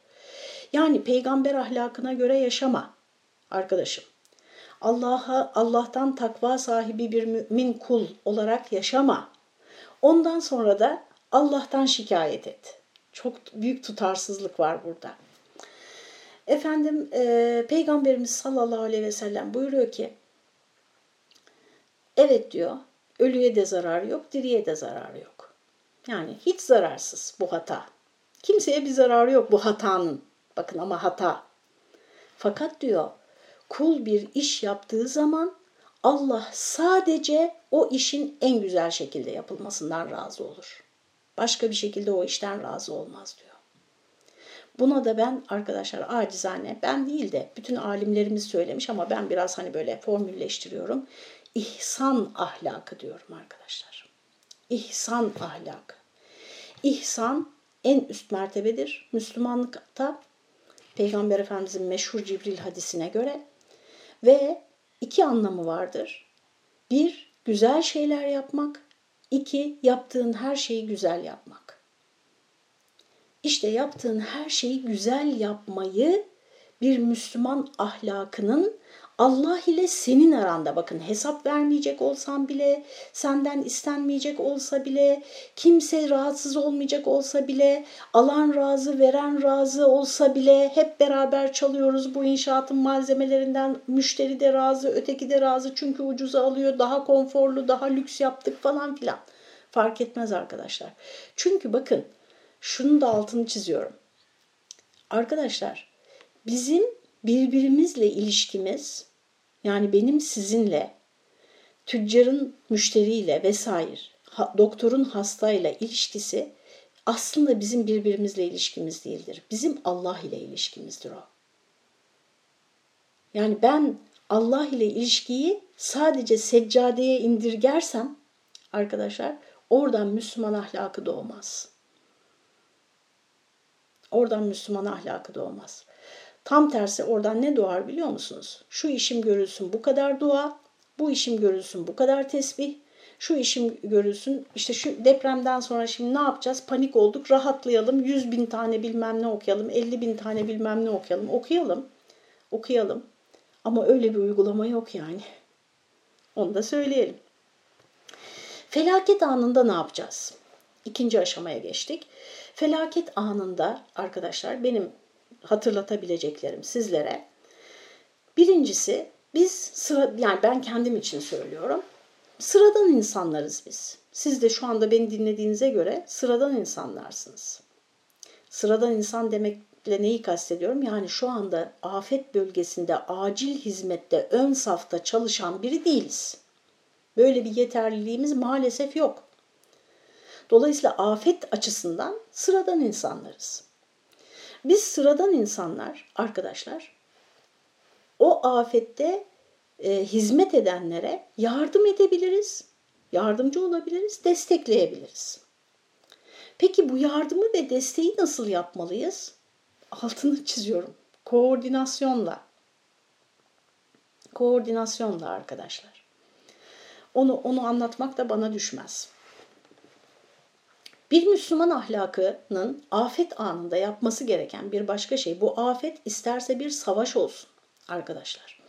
Yani peygamber ahlakına göre yaşama arkadaşım. Allah'a Allah'tan takva sahibi bir mümin kul olarak yaşama. Ondan sonra da Allah'tan şikayet et. Çok büyük tutarsızlık var burada. Efendim e, Peygamberimiz sallallahu aleyhi ve sellem buyuruyor ki evet diyor ölüye de zarar yok diriye de zarar yok. Yani hiç zararsız bu hata. Kimseye bir zararı yok bu hatanın. Bakın ama hata. Fakat diyor kul bir iş yaptığı zaman Allah sadece o işin en güzel şekilde yapılmasından razı olur. Başka bir şekilde o işten razı olmaz diyor. Buna da ben arkadaşlar acizane ben değil de bütün alimlerimiz söylemiş ama ben biraz hani böyle formülleştiriyorum. İhsan ahlakı diyorum arkadaşlar. İhsan ahlakı. İhsan en üst mertebedir Müslümanlıkta. Peygamber Efendimizin meşhur Cibril hadisine göre ve iki anlamı vardır. Bir, güzel şeyler yapmak. İki, yaptığın her şeyi güzel yapmak. İşte yaptığın her şeyi güzel yapmayı bir Müslüman ahlakının Allah ile senin aranda bakın hesap vermeyecek olsan bile, senden istenmeyecek olsa bile, kimse rahatsız olmayacak olsa bile, alan razı, veren razı olsa bile hep beraber çalıyoruz bu inşaatın malzemelerinden. Müşteri de razı, öteki de razı çünkü ucuza alıyor, daha konforlu, daha lüks yaptık falan filan. Fark etmez arkadaşlar. Çünkü bakın şunu da altını çiziyorum. Arkadaşlar bizim birbirimizle ilişkimiz yani benim sizinle, tüccarın müşteriyle vesaire, doktorun hastayla ilişkisi aslında bizim birbirimizle ilişkimiz değildir. Bizim Allah ile ilişkimizdir o. Yani ben Allah ile ilişkiyi sadece seccadeye indirgersem arkadaşlar oradan Müslüman ahlakı doğmaz. Oradan Müslüman ahlakı doğmaz. Tam tersi oradan ne doğar biliyor musunuz? Şu işim görülsün bu kadar dua, bu işim görülsün bu kadar tesbih, şu işim görülsün işte şu depremden sonra şimdi ne yapacağız? Panik olduk rahatlayalım 100 bin tane bilmem ne okuyalım 50 bin tane bilmem ne okuyalım okuyalım okuyalım ama öyle bir uygulama yok yani onu da söyleyelim. Felaket anında ne yapacağız? İkinci aşamaya geçtik. Felaket anında arkadaşlar benim hatırlatabileceklerim sizlere. Birincisi biz sıra yani ben kendim için söylüyorum. Sıradan insanlarız biz. Siz de şu anda beni dinlediğinize göre sıradan insanlarsınız. Sıradan insan demekle neyi kastediyorum? Yani şu anda afet bölgesinde acil hizmette ön safta çalışan biri değiliz. Böyle bir yeterliliğimiz maalesef yok. Dolayısıyla afet açısından sıradan insanlarız. Biz sıradan insanlar arkadaşlar o afette e, hizmet edenlere yardım edebiliriz, yardımcı olabiliriz, destekleyebiliriz. Peki bu yardımı ve desteği nasıl yapmalıyız? Altını çiziyorum. Koordinasyonla. Koordinasyonla arkadaşlar. Onu onu anlatmak da bana düşmez. Bir Müslüman ahlakının afet anında yapması gereken bir başka şey bu afet isterse bir savaş olsun arkadaşlar.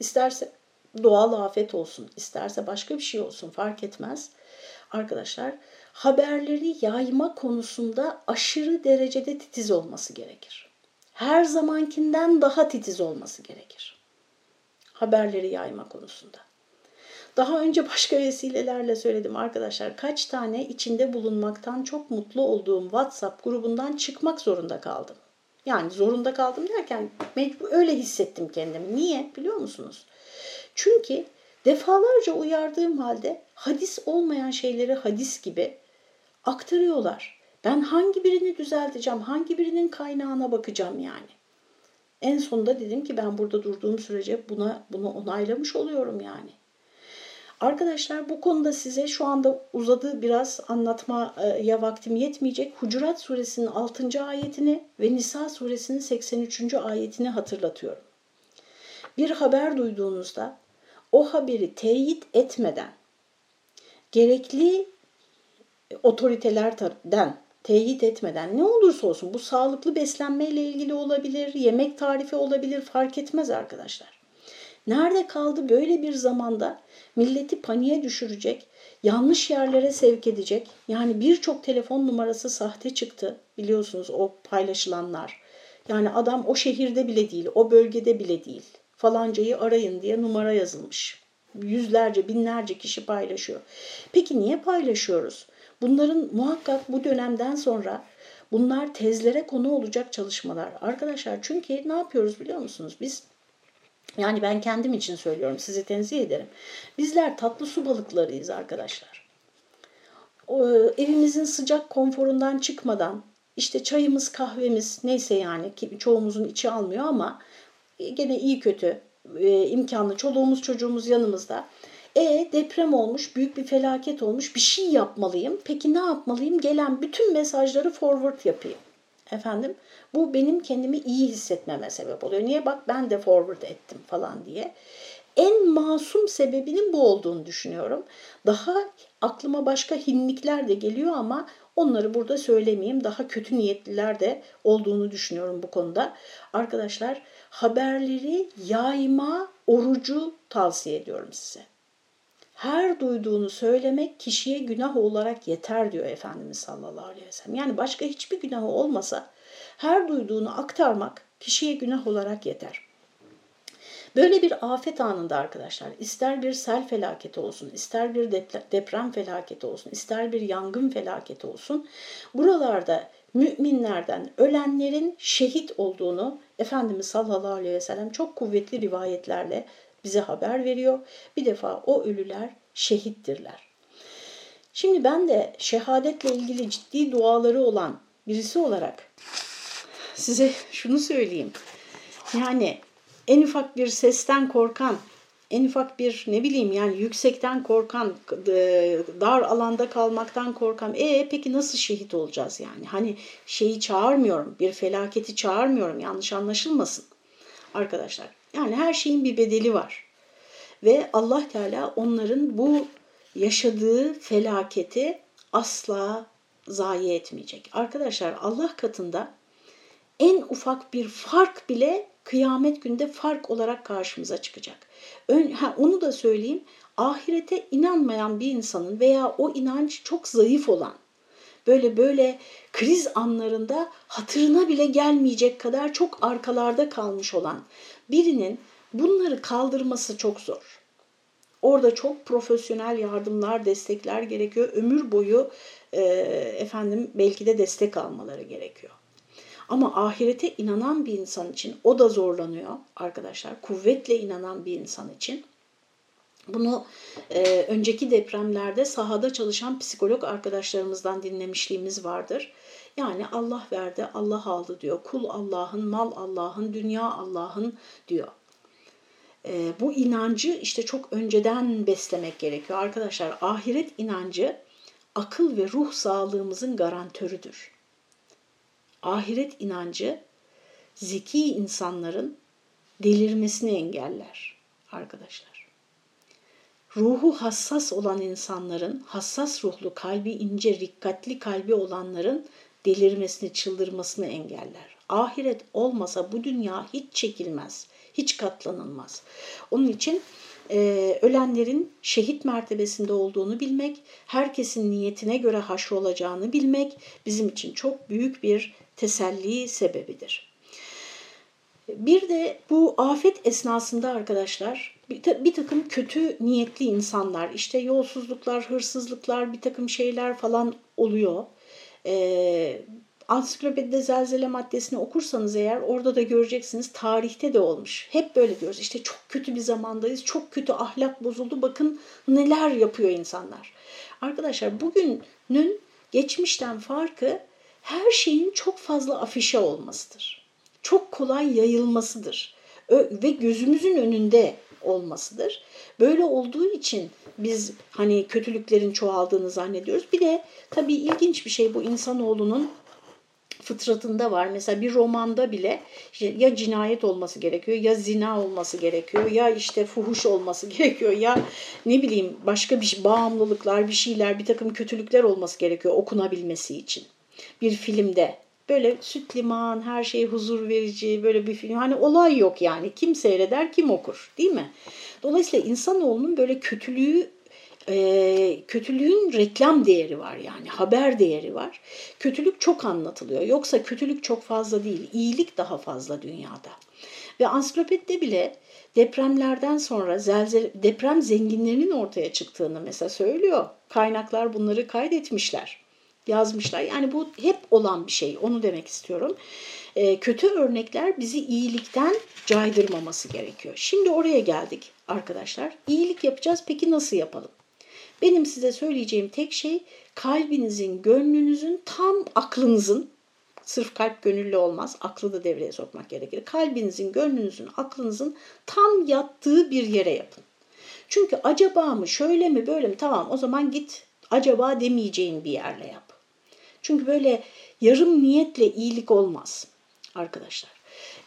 İsterse doğal afet olsun, isterse başka bir şey olsun fark etmez. Arkadaşlar haberleri yayma konusunda aşırı derecede titiz olması gerekir. Her zamankinden daha titiz olması gerekir. Haberleri yayma konusunda. Daha önce başka vesilelerle söyledim arkadaşlar. Kaç tane içinde bulunmaktan çok mutlu olduğum WhatsApp grubundan çıkmak zorunda kaldım. Yani zorunda kaldım derken mecbur öyle hissettim kendimi. Niye biliyor musunuz? Çünkü defalarca uyardığım halde hadis olmayan şeyleri hadis gibi aktarıyorlar. Ben hangi birini düzelteceğim, hangi birinin kaynağına bakacağım yani. En sonunda dedim ki ben burada durduğum sürece buna bunu onaylamış oluyorum yani. Arkadaşlar bu konuda size şu anda uzadı biraz anlatmaya vaktim yetmeyecek. Hucurat suresinin 6. ayetini ve Nisa suresinin 83. ayetini hatırlatıyorum. Bir haber duyduğunuzda o haberi teyit etmeden gerekli otoritelerden teyit etmeden ne olursa olsun bu sağlıklı beslenme ile ilgili olabilir, yemek tarifi olabilir fark etmez arkadaşlar. Nerede kaldı böyle bir zamanda milleti paniğe düşürecek, yanlış yerlere sevk edecek. Yani birçok telefon numarası sahte çıktı biliyorsunuz o paylaşılanlar. Yani adam o şehirde bile değil, o bölgede bile değil. Falancayı arayın diye numara yazılmış. Yüzlerce, binlerce kişi paylaşıyor. Peki niye paylaşıyoruz? Bunların muhakkak bu dönemden sonra bunlar tezlere konu olacak çalışmalar. Arkadaşlar çünkü ne yapıyoruz biliyor musunuz? Biz yani ben kendim için söylüyorum, sizi tenzih ederim. Bizler tatlı su balıklarıyız arkadaşlar. Evimizin sıcak konforundan çıkmadan, işte çayımız, kahvemiz neyse yani ki çoğumuzun içi almıyor ama gene iyi kötü e, imkanlı çoluğumuz çocuğumuz yanımızda. E deprem olmuş, büyük bir felaket olmuş, bir şey yapmalıyım. Peki ne yapmalıyım? Gelen bütün mesajları forward yapayım. Efendim bu benim kendimi iyi hissetmeme sebep oluyor. Niye? Bak ben de forward ettim falan diye. En masum sebebinin bu olduğunu düşünüyorum. Daha aklıma başka hinlikler de geliyor ama onları burada söylemeyeyim. Daha kötü niyetliler de olduğunu düşünüyorum bu konuda. Arkadaşlar haberleri yayma orucu tavsiye ediyorum size. Her duyduğunu söylemek kişiye günah olarak yeter diyor Efendimiz sallallahu aleyhi ve sellem. Yani başka hiçbir günahı olmasa her duyduğunu aktarmak kişiye günah olarak yeter. Böyle bir afet anında arkadaşlar ister bir sel felaketi olsun, ister bir deprem felaketi olsun, ister bir yangın felaketi olsun buralarda müminlerden ölenlerin şehit olduğunu Efendimiz sallallahu aleyhi ve sellem çok kuvvetli rivayetlerle bize haber veriyor. Bir defa o ölüler şehittirler. Şimdi ben de şehadetle ilgili ciddi duaları olan birisi olarak size şunu söyleyeyim. Yani en ufak bir sesten korkan, en ufak bir ne bileyim yani yüksekten korkan, dar alanda kalmaktan korkan. E peki nasıl şehit olacağız yani? Hani şeyi çağırmıyorum, bir felaketi çağırmıyorum yanlış anlaşılmasın arkadaşlar. Yani her şeyin bir bedeli var. Ve Allah Teala onların bu yaşadığı felaketi asla zayi etmeyecek. Arkadaşlar Allah katında en ufak bir fark bile kıyamet günde fark olarak karşımıza çıkacak. Ön, ha, onu da söyleyeyim. Ahirete inanmayan bir insanın veya o inanç çok zayıf olan, böyle böyle kriz anlarında hatırına bile gelmeyecek kadar çok arkalarda kalmış olan birinin bunları kaldırması çok zor. Orada çok profesyonel yardımlar, destekler gerekiyor. Ömür boyu e, efendim belki de destek almaları gerekiyor. Ama ahirete inanan bir insan için o da zorlanıyor arkadaşlar. Kuvvetle inanan bir insan için. Bunu e, önceki depremlerde sahada çalışan psikolog arkadaşlarımızdan dinlemişliğimiz vardır. Yani Allah verdi, Allah aldı diyor. Kul Allah'ın, mal Allah'ın, dünya Allah'ın diyor. E, bu inancı işte çok önceden beslemek gerekiyor. Arkadaşlar ahiret inancı akıl ve ruh sağlığımızın garantörüdür ahiret inancı zeki insanların delirmesini engeller arkadaşlar. Ruhu hassas olan insanların, hassas ruhlu, kalbi ince, rikkatli kalbi olanların delirmesini, çıldırmasını engeller. Ahiret olmasa bu dünya hiç çekilmez, hiç katlanılmaz. Onun için e, ölenlerin şehit mertebesinde olduğunu bilmek, herkesin niyetine göre haşrolacağını bilmek bizim için çok büyük bir teselli sebebidir. Bir de bu afet esnasında arkadaşlar bir, takım kötü niyetli insanlar, işte yolsuzluklar, hırsızlıklar, bir takım şeyler falan oluyor. Ee, ansiklopedide zelzele maddesini okursanız eğer orada da göreceksiniz tarihte de olmuş. Hep böyle diyoruz işte çok kötü bir zamandayız, çok kötü ahlak bozuldu bakın neler yapıyor insanlar. Arkadaşlar bugünün geçmişten farkı her şeyin çok fazla afişe olmasıdır. Çok kolay yayılmasıdır ve gözümüzün önünde olmasıdır. Böyle olduğu için biz hani kötülüklerin çoğaldığını zannediyoruz. Bir de tabii ilginç bir şey bu insanoğlunun fıtratında var. Mesela bir romanda bile işte ya cinayet olması gerekiyor ya zina olması gerekiyor ya işte fuhuş olması *laughs* gerekiyor ya ne bileyim başka bir şey, bağımlılıklar bir şeyler bir takım kötülükler olması gerekiyor okunabilmesi için. Bir filmde böyle süt liman her şey huzur verici böyle bir film hani olay yok yani kim seyreder kim okur değil mi? Dolayısıyla insanoğlunun böyle kötülüğü e, kötülüğün reklam değeri var yani haber değeri var. Kötülük çok anlatılıyor. Yoksa kötülük çok fazla değil. iyilik daha fazla dünyada. Ve ansiklopedide bile depremlerden sonra zelzele, deprem zenginlerinin ortaya çıktığını mesela söylüyor. Kaynaklar bunları kaydetmişler, yazmışlar. Yani bu hep olan bir şey. Onu demek istiyorum. E, kötü örnekler bizi iyilikten caydırmaması gerekiyor. Şimdi oraya geldik arkadaşlar. İyilik yapacağız. Peki nasıl yapalım? Benim size söyleyeceğim tek şey kalbinizin, gönlünüzün, tam aklınızın, sırf kalp gönüllü olmaz, aklı da devreye sokmak gerekir. Kalbinizin, gönlünüzün, aklınızın tam yattığı bir yere yapın. Çünkü acaba mı, şöyle mi, böyle mi? Tamam o zaman git acaba demeyeceğin bir yerle yap. Çünkü böyle yarım niyetle iyilik olmaz arkadaşlar.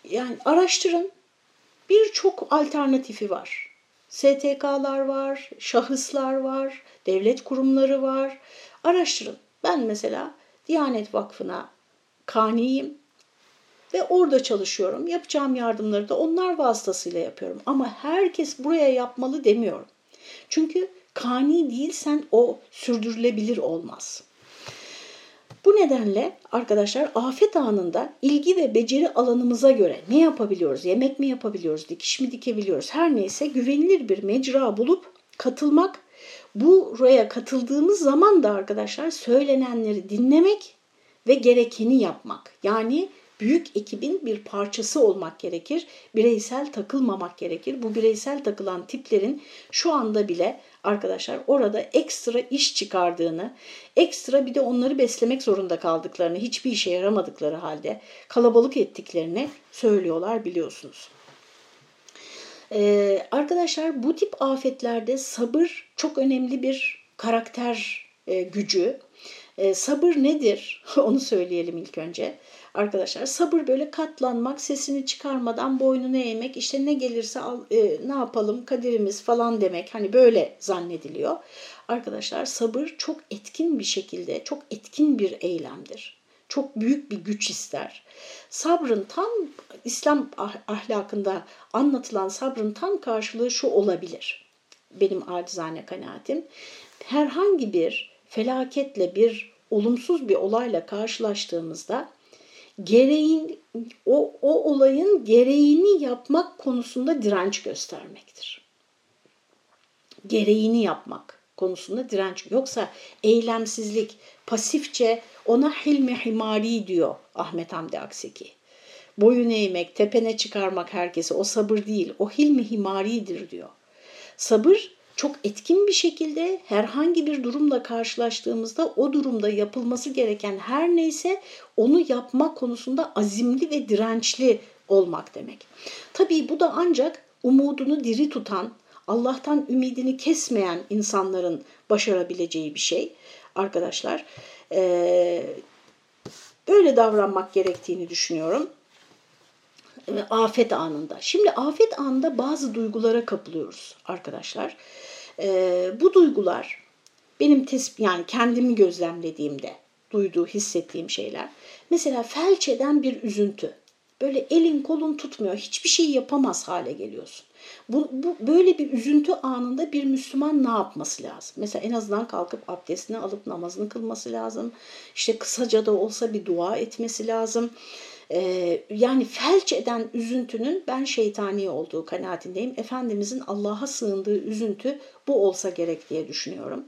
Yani araştırın. Birçok alternatifi var. STK'lar var, şahıslar var, devlet kurumları var. Araştırın. Ben mesela Diyanet Vakfı'na kaniyim ve orada çalışıyorum. Yapacağım yardımları da onlar vasıtasıyla yapıyorum. Ama herkes buraya yapmalı demiyorum. Çünkü kani değilsen o sürdürülebilir olmaz. Bu nedenle arkadaşlar afet anında ilgi ve beceri alanımıza göre ne yapabiliyoruz? Yemek mi yapabiliyoruz? Dikiş mi dikebiliyoruz? Her neyse güvenilir bir mecra bulup katılmak. Buraya katıldığımız zaman da arkadaşlar söylenenleri dinlemek ve gerekeni yapmak. Yani büyük ekibin bir parçası olmak gerekir. Bireysel takılmamak gerekir. Bu bireysel takılan tiplerin şu anda bile arkadaşlar orada ekstra iş çıkardığını, ekstra bir de onları beslemek zorunda kaldıklarını, hiçbir işe yaramadıkları halde kalabalık ettiklerini söylüyorlar biliyorsunuz. Ee, arkadaşlar bu tip afetlerde sabır çok önemli bir karakter e, gücü. E, sabır nedir? *laughs* Onu söyleyelim ilk önce arkadaşlar. Sabır böyle katlanmak, sesini çıkarmadan boynunu eğmek, işte ne gelirse al, e, ne yapalım kaderimiz falan demek. Hani böyle zannediliyor. Arkadaşlar sabır çok etkin bir şekilde, çok etkin bir eylemdir. Çok büyük bir güç ister. Sabrın tam İslam ah, ahlakında anlatılan sabrın tam karşılığı şu olabilir. Benim acizane kanaatim. Herhangi bir felaketle bir olumsuz bir olayla karşılaştığımızda gereğin o, o olayın gereğini yapmak konusunda direnç göstermektir. Gereğini yapmak konusunda direnç. Yoksa eylemsizlik, pasifçe ona hilmi himari diyor Ahmet Hamdi Akseki. Boyun eğmek, tepene çıkarmak herkesi o sabır değil, o hilmi himaridir diyor. Sabır çok etkin bir şekilde herhangi bir durumla karşılaştığımızda o durumda yapılması gereken her neyse onu yapmak konusunda azimli ve dirençli olmak demek. Tabii bu da ancak umudunu diri tutan, Allah'tan ümidini kesmeyen insanların başarabileceği bir şey arkadaşlar. Ee, böyle davranmak gerektiğini düşünüyorum afet anında. Şimdi afet anında bazı duygulara kapılıyoruz arkadaşlar. E, bu duygular benim tespit yani kendimi gözlemlediğimde duyduğu, hissettiğim şeyler. Mesela felç eden bir üzüntü. Böyle elin kolun tutmuyor, hiçbir şey yapamaz hale geliyorsun. Bu, bu böyle bir üzüntü anında bir Müslüman ne yapması lazım? Mesela en azından kalkıp abdestini alıp namazını kılması lazım. İşte kısaca da olsa bir dua etmesi lazım Ee, yani felç eden üzüntünün ben şeytani olduğu kanaatindeyim. Efendimizin Allah'a sığındığı üzüntü bu olsa gerek diye düşünüyorum.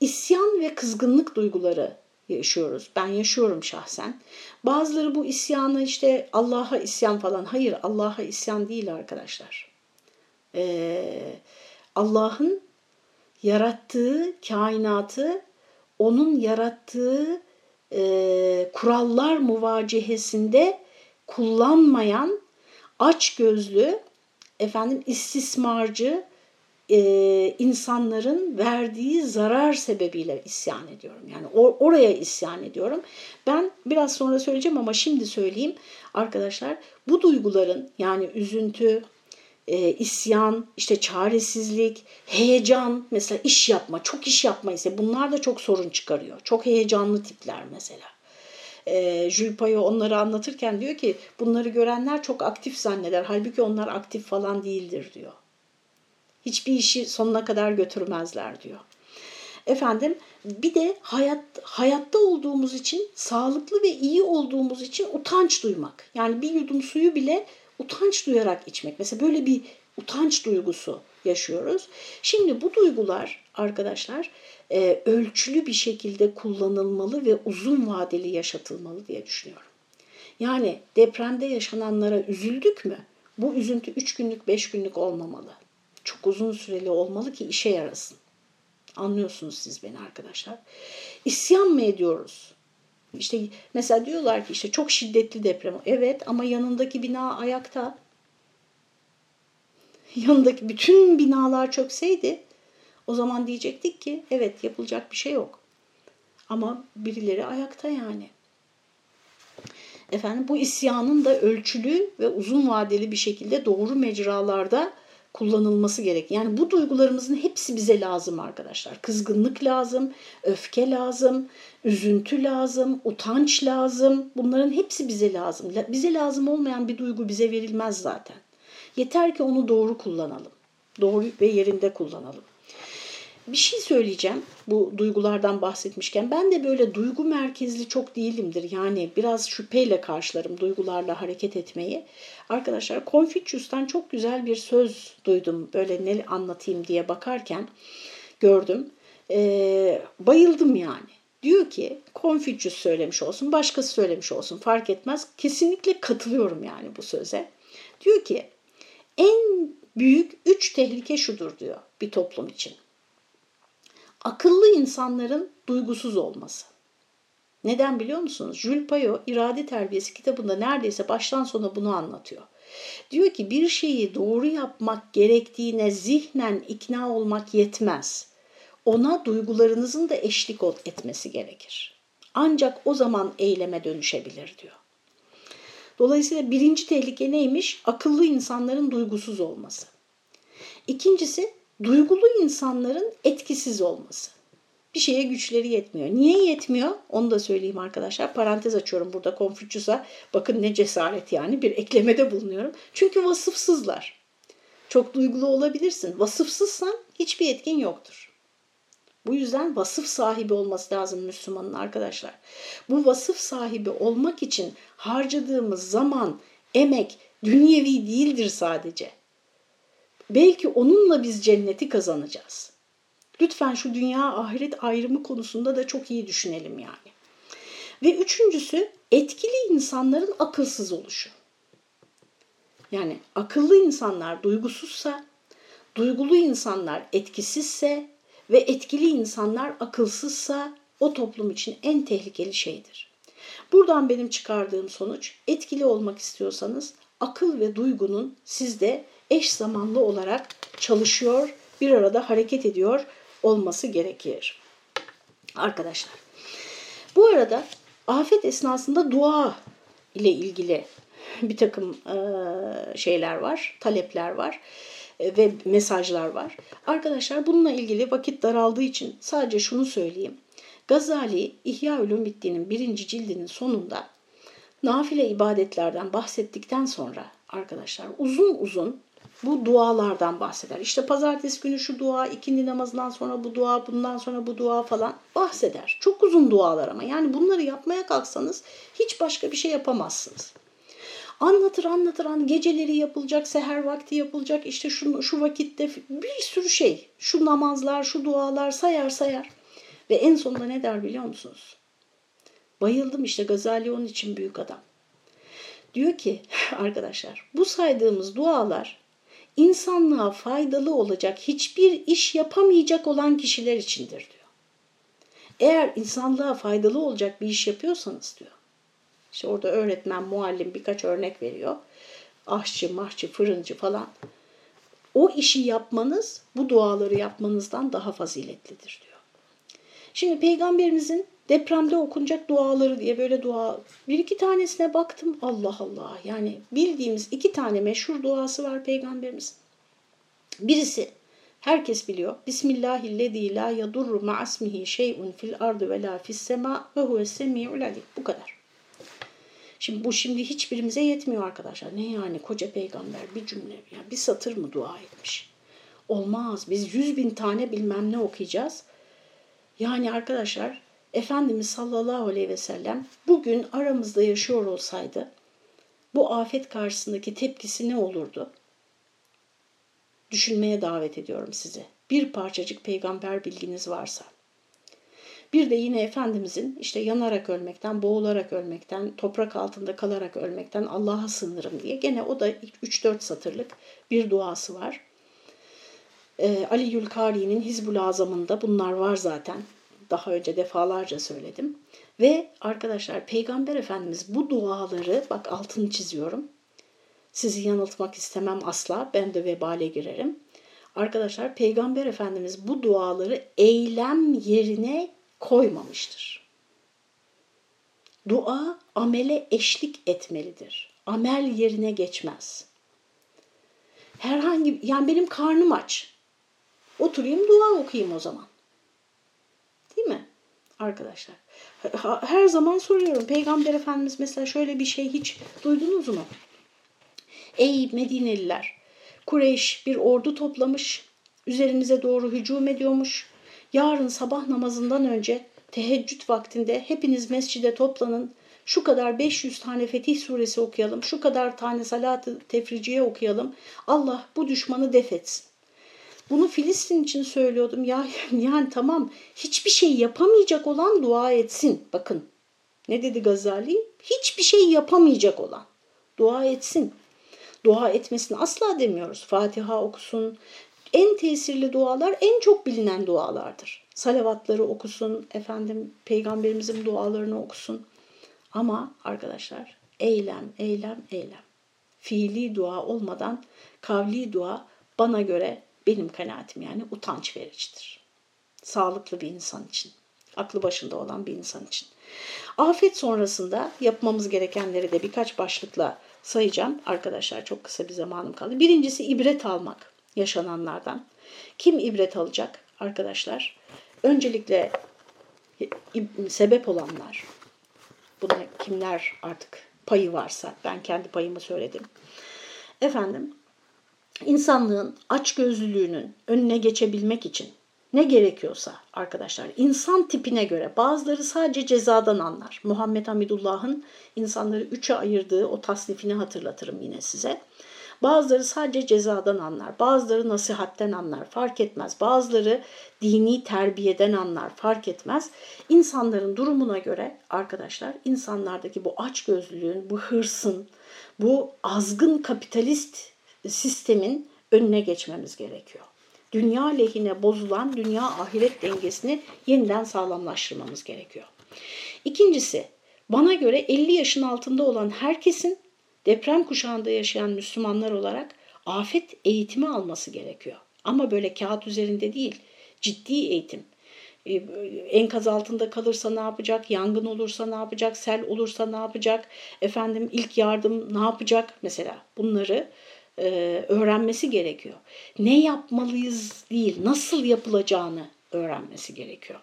İsyan ve kızgınlık duyguları yaşıyoruz. Ben yaşıyorum şahsen. Bazıları bu isyanı işte Allah'a isyan falan. Hayır Allah'a isyan değil arkadaşlar. Ee, Allah'ın yarattığı kainatı onun yarattığı e, kurallar muvacehesinde kullanmayan aç gözlü efendim istismarcı e, insanların verdiği zarar sebebiyle isyan ediyorum. Yani or, oraya isyan ediyorum. Ben biraz sonra söyleyeceğim ama şimdi söyleyeyim arkadaşlar. Bu duyguların yani üzüntü, e, isyan, işte çaresizlik, heyecan, mesela iş yapma, çok iş yapma ise bunlar da çok sorun çıkarıyor. Çok heyecanlı tipler mesela. E, Jules onları anlatırken diyor ki bunları görenler çok aktif zanneder. Halbuki onlar aktif falan değildir diyor. Hiçbir işi sonuna kadar götürmezler diyor. Efendim bir de hayat hayatta olduğumuz için, sağlıklı ve iyi olduğumuz için utanç duymak. Yani bir yudum suyu bile utanç duyarak içmek. Mesela böyle bir utanç duygusu yaşıyoruz. Şimdi bu duygular arkadaşlar e, ölçülü bir şekilde kullanılmalı ve uzun vadeli yaşatılmalı diye düşünüyorum. Yani depremde yaşananlara üzüldük mü? Bu üzüntü 3 günlük 5 günlük olmamalı. Çok uzun süreli olmalı ki işe yarasın. Anlıyorsunuz siz beni arkadaşlar. İsyan mı ediyoruz? İşte mesela diyorlar ki işte çok şiddetli deprem. Evet ama yanındaki bina ayakta. *laughs* Yanındaki bütün binalar çökseydi o zaman diyecektik ki evet yapılacak bir şey yok. Ama birileri ayakta yani. Efendim bu isyanın da ölçülü ve uzun vadeli bir şekilde doğru mecralarda kullanılması gerek. Yani bu duygularımızın hepsi bize lazım arkadaşlar. Kızgınlık lazım, öfke lazım, üzüntü lazım, utanç lazım. Bunların hepsi bize lazım. Bize lazım olmayan bir duygu bize verilmez zaten. Yeter ki onu doğru kullanalım. Doğru ve yerinde kullanalım. Bir şey söyleyeceğim bu duygulardan bahsetmişken. Ben de böyle duygu merkezli çok değilimdir. Yani biraz şüpheyle karşılarım duygularla hareket etmeyi. Arkadaşlar Confucius'tan çok güzel bir söz duydum. Böyle ne anlatayım diye bakarken gördüm. Ee, bayıldım yani. Diyor ki Confucius söylemiş olsun, başkası söylemiş olsun fark etmez. Kesinlikle katılıyorum yani bu söze. Diyor ki en büyük üç tehlike şudur diyor bir toplum için. Akıllı insanların duygusuz olması. Neden biliyor musunuz? Jules Payot İrade Terbiyesi kitabında neredeyse baştan sona bunu anlatıyor. Diyor ki bir şeyi doğru yapmak gerektiğine zihnen ikna olmak yetmez. Ona duygularınızın da eşlik etmesi gerekir. Ancak o zaman eyleme dönüşebilir diyor. Dolayısıyla birinci tehlike neymiş? Akıllı insanların duygusuz olması. İkincisi duygulu insanların etkisiz olması. Bir şeye güçleri yetmiyor. Niye yetmiyor? Onu da söyleyeyim arkadaşlar. Parantez açıyorum burada Konfüçyüs'a. Bakın ne cesaret yani bir eklemede bulunuyorum. Çünkü vasıfsızlar. Çok duygulu olabilirsin. Vasıfsızsan hiçbir etkin yoktur. Bu yüzden vasıf sahibi olması lazım Müslümanın arkadaşlar. Bu vasıf sahibi olmak için harcadığımız zaman, emek dünyevi değildir sadece. Belki onunla biz cenneti kazanacağız. Lütfen şu dünya ahiret ayrımı konusunda da çok iyi düşünelim yani. Ve üçüncüsü etkili insanların akılsız oluşu. Yani akıllı insanlar duygusuzsa, duygulu insanlar etkisizse ve etkili insanlar akılsızsa o toplum için en tehlikeli şeydir. Buradan benim çıkardığım sonuç etkili olmak istiyorsanız akıl ve duygunun sizde eş zamanlı olarak çalışıyor, bir arada hareket ediyor olması gerekir. Arkadaşlar bu arada afet esnasında dua ile ilgili bir takım şeyler var, talepler var ve mesajlar var. Arkadaşlar bununla ilgili vakit daraldığı için sadece şunu söyleyeyim. Gazali İhya Ulumuddin'in birinci cildinin sonunda nafile ibadetlerden bahsettikten sonra arkadaşlar uzun uzun Bu dualardan bahseder. İşte pazartesi günü şu dua, ikindi namazından sonra bu dua, bundan sonra bu dua falan bahseder. Çok uzun dualar ama yani bunları yapmaya kalksanız hiç başka bir şey yapamazsınız. Anlatır anlatır an geceleri yapılacak, seher vakti yapılacak, işte şu, şu vakitte bir sürü şey. Şu namazlar, şu dualar sayar sayar. Ve en sonunda ne der biliyor musunuz? Bayıldım işte Gazali onun için büyük adam. Diyor ki *laughs* arkadaşlar bu saydığımız dualar insanlığa faydalı olacak hiçbir iş yapamayacak olan kişiler içindir diyor. Eğer insanlığa faydalı olacak bir iş yapıyorsanız diyor. İşte orada öğretmen, muallim birkaç örnek veriyor. Aşçı, mahçı, fırıncı falan. O işi yapmanız bu duaları yapmanızdan daha faziletlidir diyor. Şimdi peygamberimizin depremde okunacak duaları diye böyle dua bir iki tanesine baktım Allah Allah yani bildiğimiz iki tane meşhur duası var peygamberimiz. Birisi herkes biliyor. Bismillahillezî la yadurru ma'asmihi şey'un fil ardı ve la fis sema ve huves semi'ul. Bu kadar. Şimdi bu şimdi hiçbirimize yetmiyor arkadaşlar. Ne yani koca peygamber bir cümle yani bir satır mı dua etmiş? Olmaz. Biz yüz bin tane bilmem ne okuyacağız. Yani arkadaşlar Efendimiz sallallahu aleyhi ve sellem bugün aramızda yaşıyor olsaydı bu afet karşısındaki tepkisi ne olurdu? Düşünmeye davet ediyorum sizi. Bir parçacık peygamber bilginiz varsa. Bir de yine Efendimizin işte yanarak ölmekten, boğularak ölmekten, toprak altında kalarak ölmekten Allah'a sığınırım diye gene o da 3-4 satırlık bir duası var. Ee, Ali Yülkari'nin Hizbul Azam'ında bunlar var zaten daha önce defalarca söyledim. Ve arkadaşlar Peygamber Efendimiz bu duaları, bak altını çiziyorum. Sizi yanıltmak istemem asla. Ben de vebale girerim. Arkadaşlar Peygamber Efendimiz bu duaları eylem yerine koymamıştır. Dua amele eşlik etmelidir. Amel yerine geçmez. Herhangi yani benim karnım aç. Oturayım dua okuyayım o zaman. Arkadaşlar. Her zaman soruyorum. Peygamber Efendimiz mesela şöyle bir şey hiç duydunuz mu? Ey Medineliler! Kureyş bir ordu toplamış. Üzerimize doğru hücum ediyormuş. Yarın sabah namazından önce teheccüd vaktinde hepiniz mescide toplanın. Şu kadar 500 tane Fetih suresi okuyalım. Şu kadar tane salat-ı tefriciye okuyalım. Allah bu düşmanı def etsin. Bunu Filistin için söylüyordum. Ya *laughs* yani tamam hiçbir şey yapamayacak olan dua etsin. Bakın ne dedi Gazali? Hiçbir şey yapamayacak olan dua etsin. Dua etmesini asla demiyoruz. Fatiha okusun. En tesirli dualar en çok bilinen dualardır. Salavatları okusun, efendim peygamberimizin dualarını okusun. Ama arkadaşlar eylem, eylem, eylem. Fiili dua olmadan kavli dua bana göre benim kanaatim yani utanç vericidir. Sağlıklı bir insan için, aklı başında olan bir insan için. Afet sonrasında yapmamız gerekenleri de birkaç başlıkla sayacağım. Arkadaşlar çok kısa bir zamanım kaldı. Birincisi ibret almak yaşananlardan. Kim ibret alacak arkadaşlar? Öncelikle sebep olanlar. Buna kimler artık payı varsa ben kendi payımı söyledim. Efendim insanlığın açgözlülüğünün önüne geçebilmek için ne gerekiyorsa arkadaşlar insan tipine göre bazıları sadece cezadan anlar. Muhammed Hamidullah'ın insanları üçe ayırdığı o tasnifini hatırlatırım yine size. Bazıları sadece cezadan anlar, bazıları nasihatten anlar, fark etmez. Bazıları dini terbiyeden anlar, fark etmez. İnsanların durumuna göre arkadaşlar insanlardaki bu açgözlülüğün, bu hırsın, bu azgın kapitalist sistemin önüne geçmemiz gerekiyor. Dünya lehine bozulan dünya ahiret dengesini yeniden sağlamlaştırmamız gerekiyor. İkincisi, bana göre 50 yaşın altında olan herkesin deprem kuşağında yaşayan Müslümanlar olarak afet eğitimi alması gerekiyor. Ama böyle kağıt üzerinde değil, ciddi eğitim. Ee, enkaz altında kalırsa ne yapacak, yangın olursa ne yapacak, sel olursa ne yapacak, efendim ilk yardım ne yapacak mesela bunları e, öğrenmesi gerekiyor. Ne yapmalıyız değil, nasıl yapılacağını öğrenmesi gerekiyor.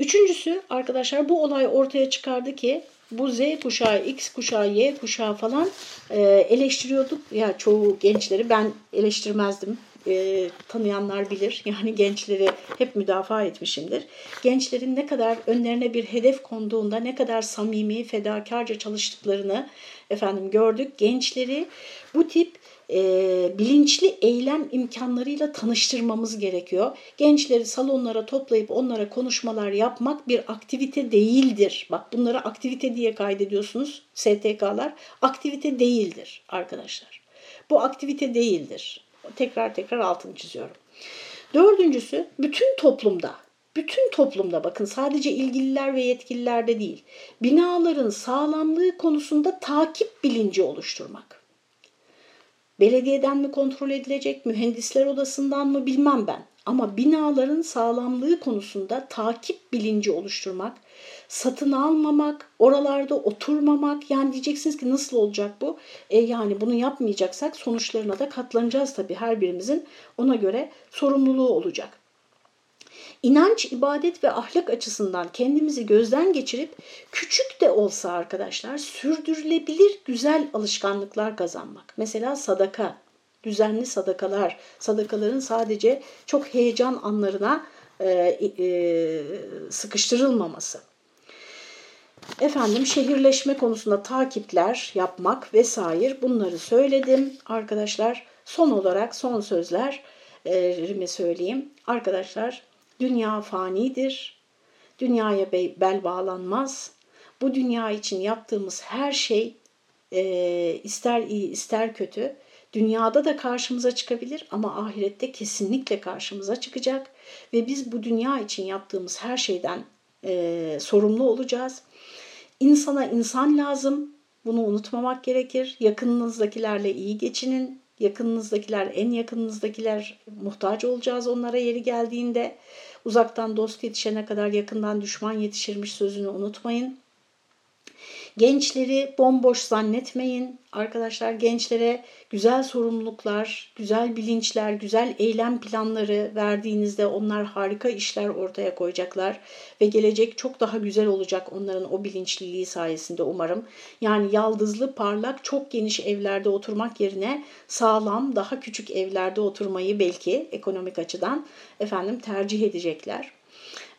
Üçüncüsü arkadaşlar bu olay ortaya çıkardı ki bu Z kuşağı, X kuşağı, Y kuşağı falan e, eleştiriyorduk. Ya çoğu gençleri ben eleştirmezdim. E, tanıyanlar bilir. *laughs* Yani gençleri hep müdafaa etmişimdir. Gençlerin ne kadar önlerine bir hedef konduğunda ne kadar samimi, fedakarca çalıştıklarını efendim gördük. Gençleri bu tip e, bilinçli eylem imkanlarıyla tanıştırmamız gerekiyor. Gençleri salonlara toplayıp onlara konuşmalar yapmak bir aktivite değildir. Bak bunları aktivite diye kaydediyorsunuz STK'lar. Aktivite değildir arkadaşlar. Bu aktivite değildir. Tekrar tekrar altını çiziyorum. Dördüncüsü bütün toplumda bütün toplumda bakın sadece ilgililer ve yetkililerde değil binaların sağlamlığı konusunda takip bilinci oluşturmak. Belediyeden mi kontrol edilecek, mühendisler odasından mı bilmem ben. Ama binaların sağlamlığı konusunda takip bilinci oluşturmak, satın almamak, oralarda oturmamak. Yani diyeceksiniz ki nasıl olacak bu? E yani bunu yapmayacaksak sonuçlarına da katlanacağız tabii her birimizin ona göre sorumluluğu olacak. İnanç, ibadet ve ahlak açısından kendimizi gözden geçirip küçük de olsa arkadaşlar sürdürülebilir güzel alışkanlıklar kazanmak. Mesela sadaka, düzenli sadakalar, sadakaların sadece çok heyecan anlarına e, e, sıkıştırılmaması. Efendim şehirleşme konusunda takipler yapmak vesaire bunları söyledim arkadaşlar. Son olarak son sözlerimi söyleyeyim. Arkadaşlar Dünya fanidir. Dünyaya bel bağlanmaz. Bu dünya için yaptığımız her şey e, ister iyi ister kötü dünyada da karşımıza çıkabilir ama ahirette kesinlikle karşımıza çıkacak ve biz bu dünya için yaptığımız her şeyden e, sorumlu olacağız. İnsana insan lazım. Bunu unutmamak gerekir. Yakınınızdakilerle iyi geçinin. Yakınınızdakiler, en yakınınızdakiler muhtaç olacağız onlara yeri geldiğinde. Uzaktan dost yetişene kadar yakından düşman yetişirmiş sözünü unutmayın. Gençleri bomboş zannetmeyin. Arkadaşlar gençlere güzel sorumluluklar, güzel bilinçler, güzel eylem planları verdiğinizde onlar harika işler ortaya koyacaklar ve gelecek çok daha güzel olacak onların o bilinçliliği sayesinde umarım. Yani yaldızlı, parlak, çok geniş evlerde oturmak yerine sağlam, daha küçük evlerde oturmayı belki ekonomik açıdan efendim tercih edecekler.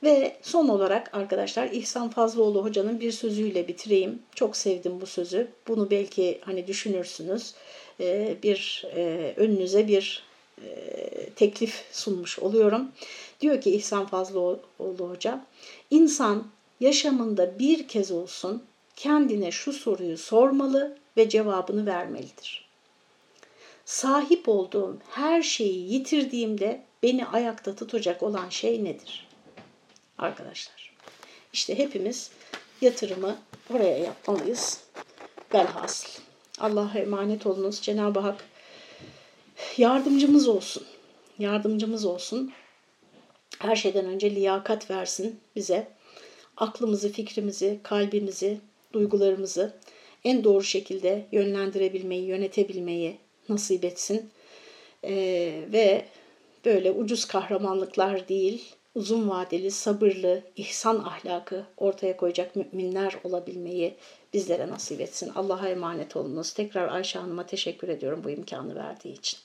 Ve son olarak arkadaşlar İhsan Fazlıoğlu hocanın bir sözüyle bitireyim. Çok sevdim bu sözü. Bunu belki hani düşünürsünüz. Ee, bir e, önünüze bir e, teklif sunmuş oluyorum. Diyor ki İhsan Fazlıoğlu hoca, insan yaşamında bir kez olsun kendine şu soruyu sormalı ve cevabını vermelidir. Sahip olduğum her şeyi yitirdiğimde beni ayakta tutacak olan şey nedir? Arkadaşlar. İşte hepimiz yatırımı oraya yapmalıyız. Velhasıl. Allah'a emanet olunuz. Cenab-ı Hak yardımcımız olsun. Yardımcımız olsun. Her şeyden önce liyakat versin bize. Aklımızı, fikrimizi, kalbimizi, duygularımızı en doğru şekilde yönlendirebilmeyi, yönetebilmeyi nasip etsin. Ee, ve böyle ucuz kahramanlıklar değil, uzun vadeli, sabırlı, ihsan ahlakı ortaya koyacak müminler olabilmeyi bizlere nasip etsin. Allah'a emanet olunuz. Tekrar Ayşe Hanım'a teşekkür ediyorum bu imkanı verdiği için.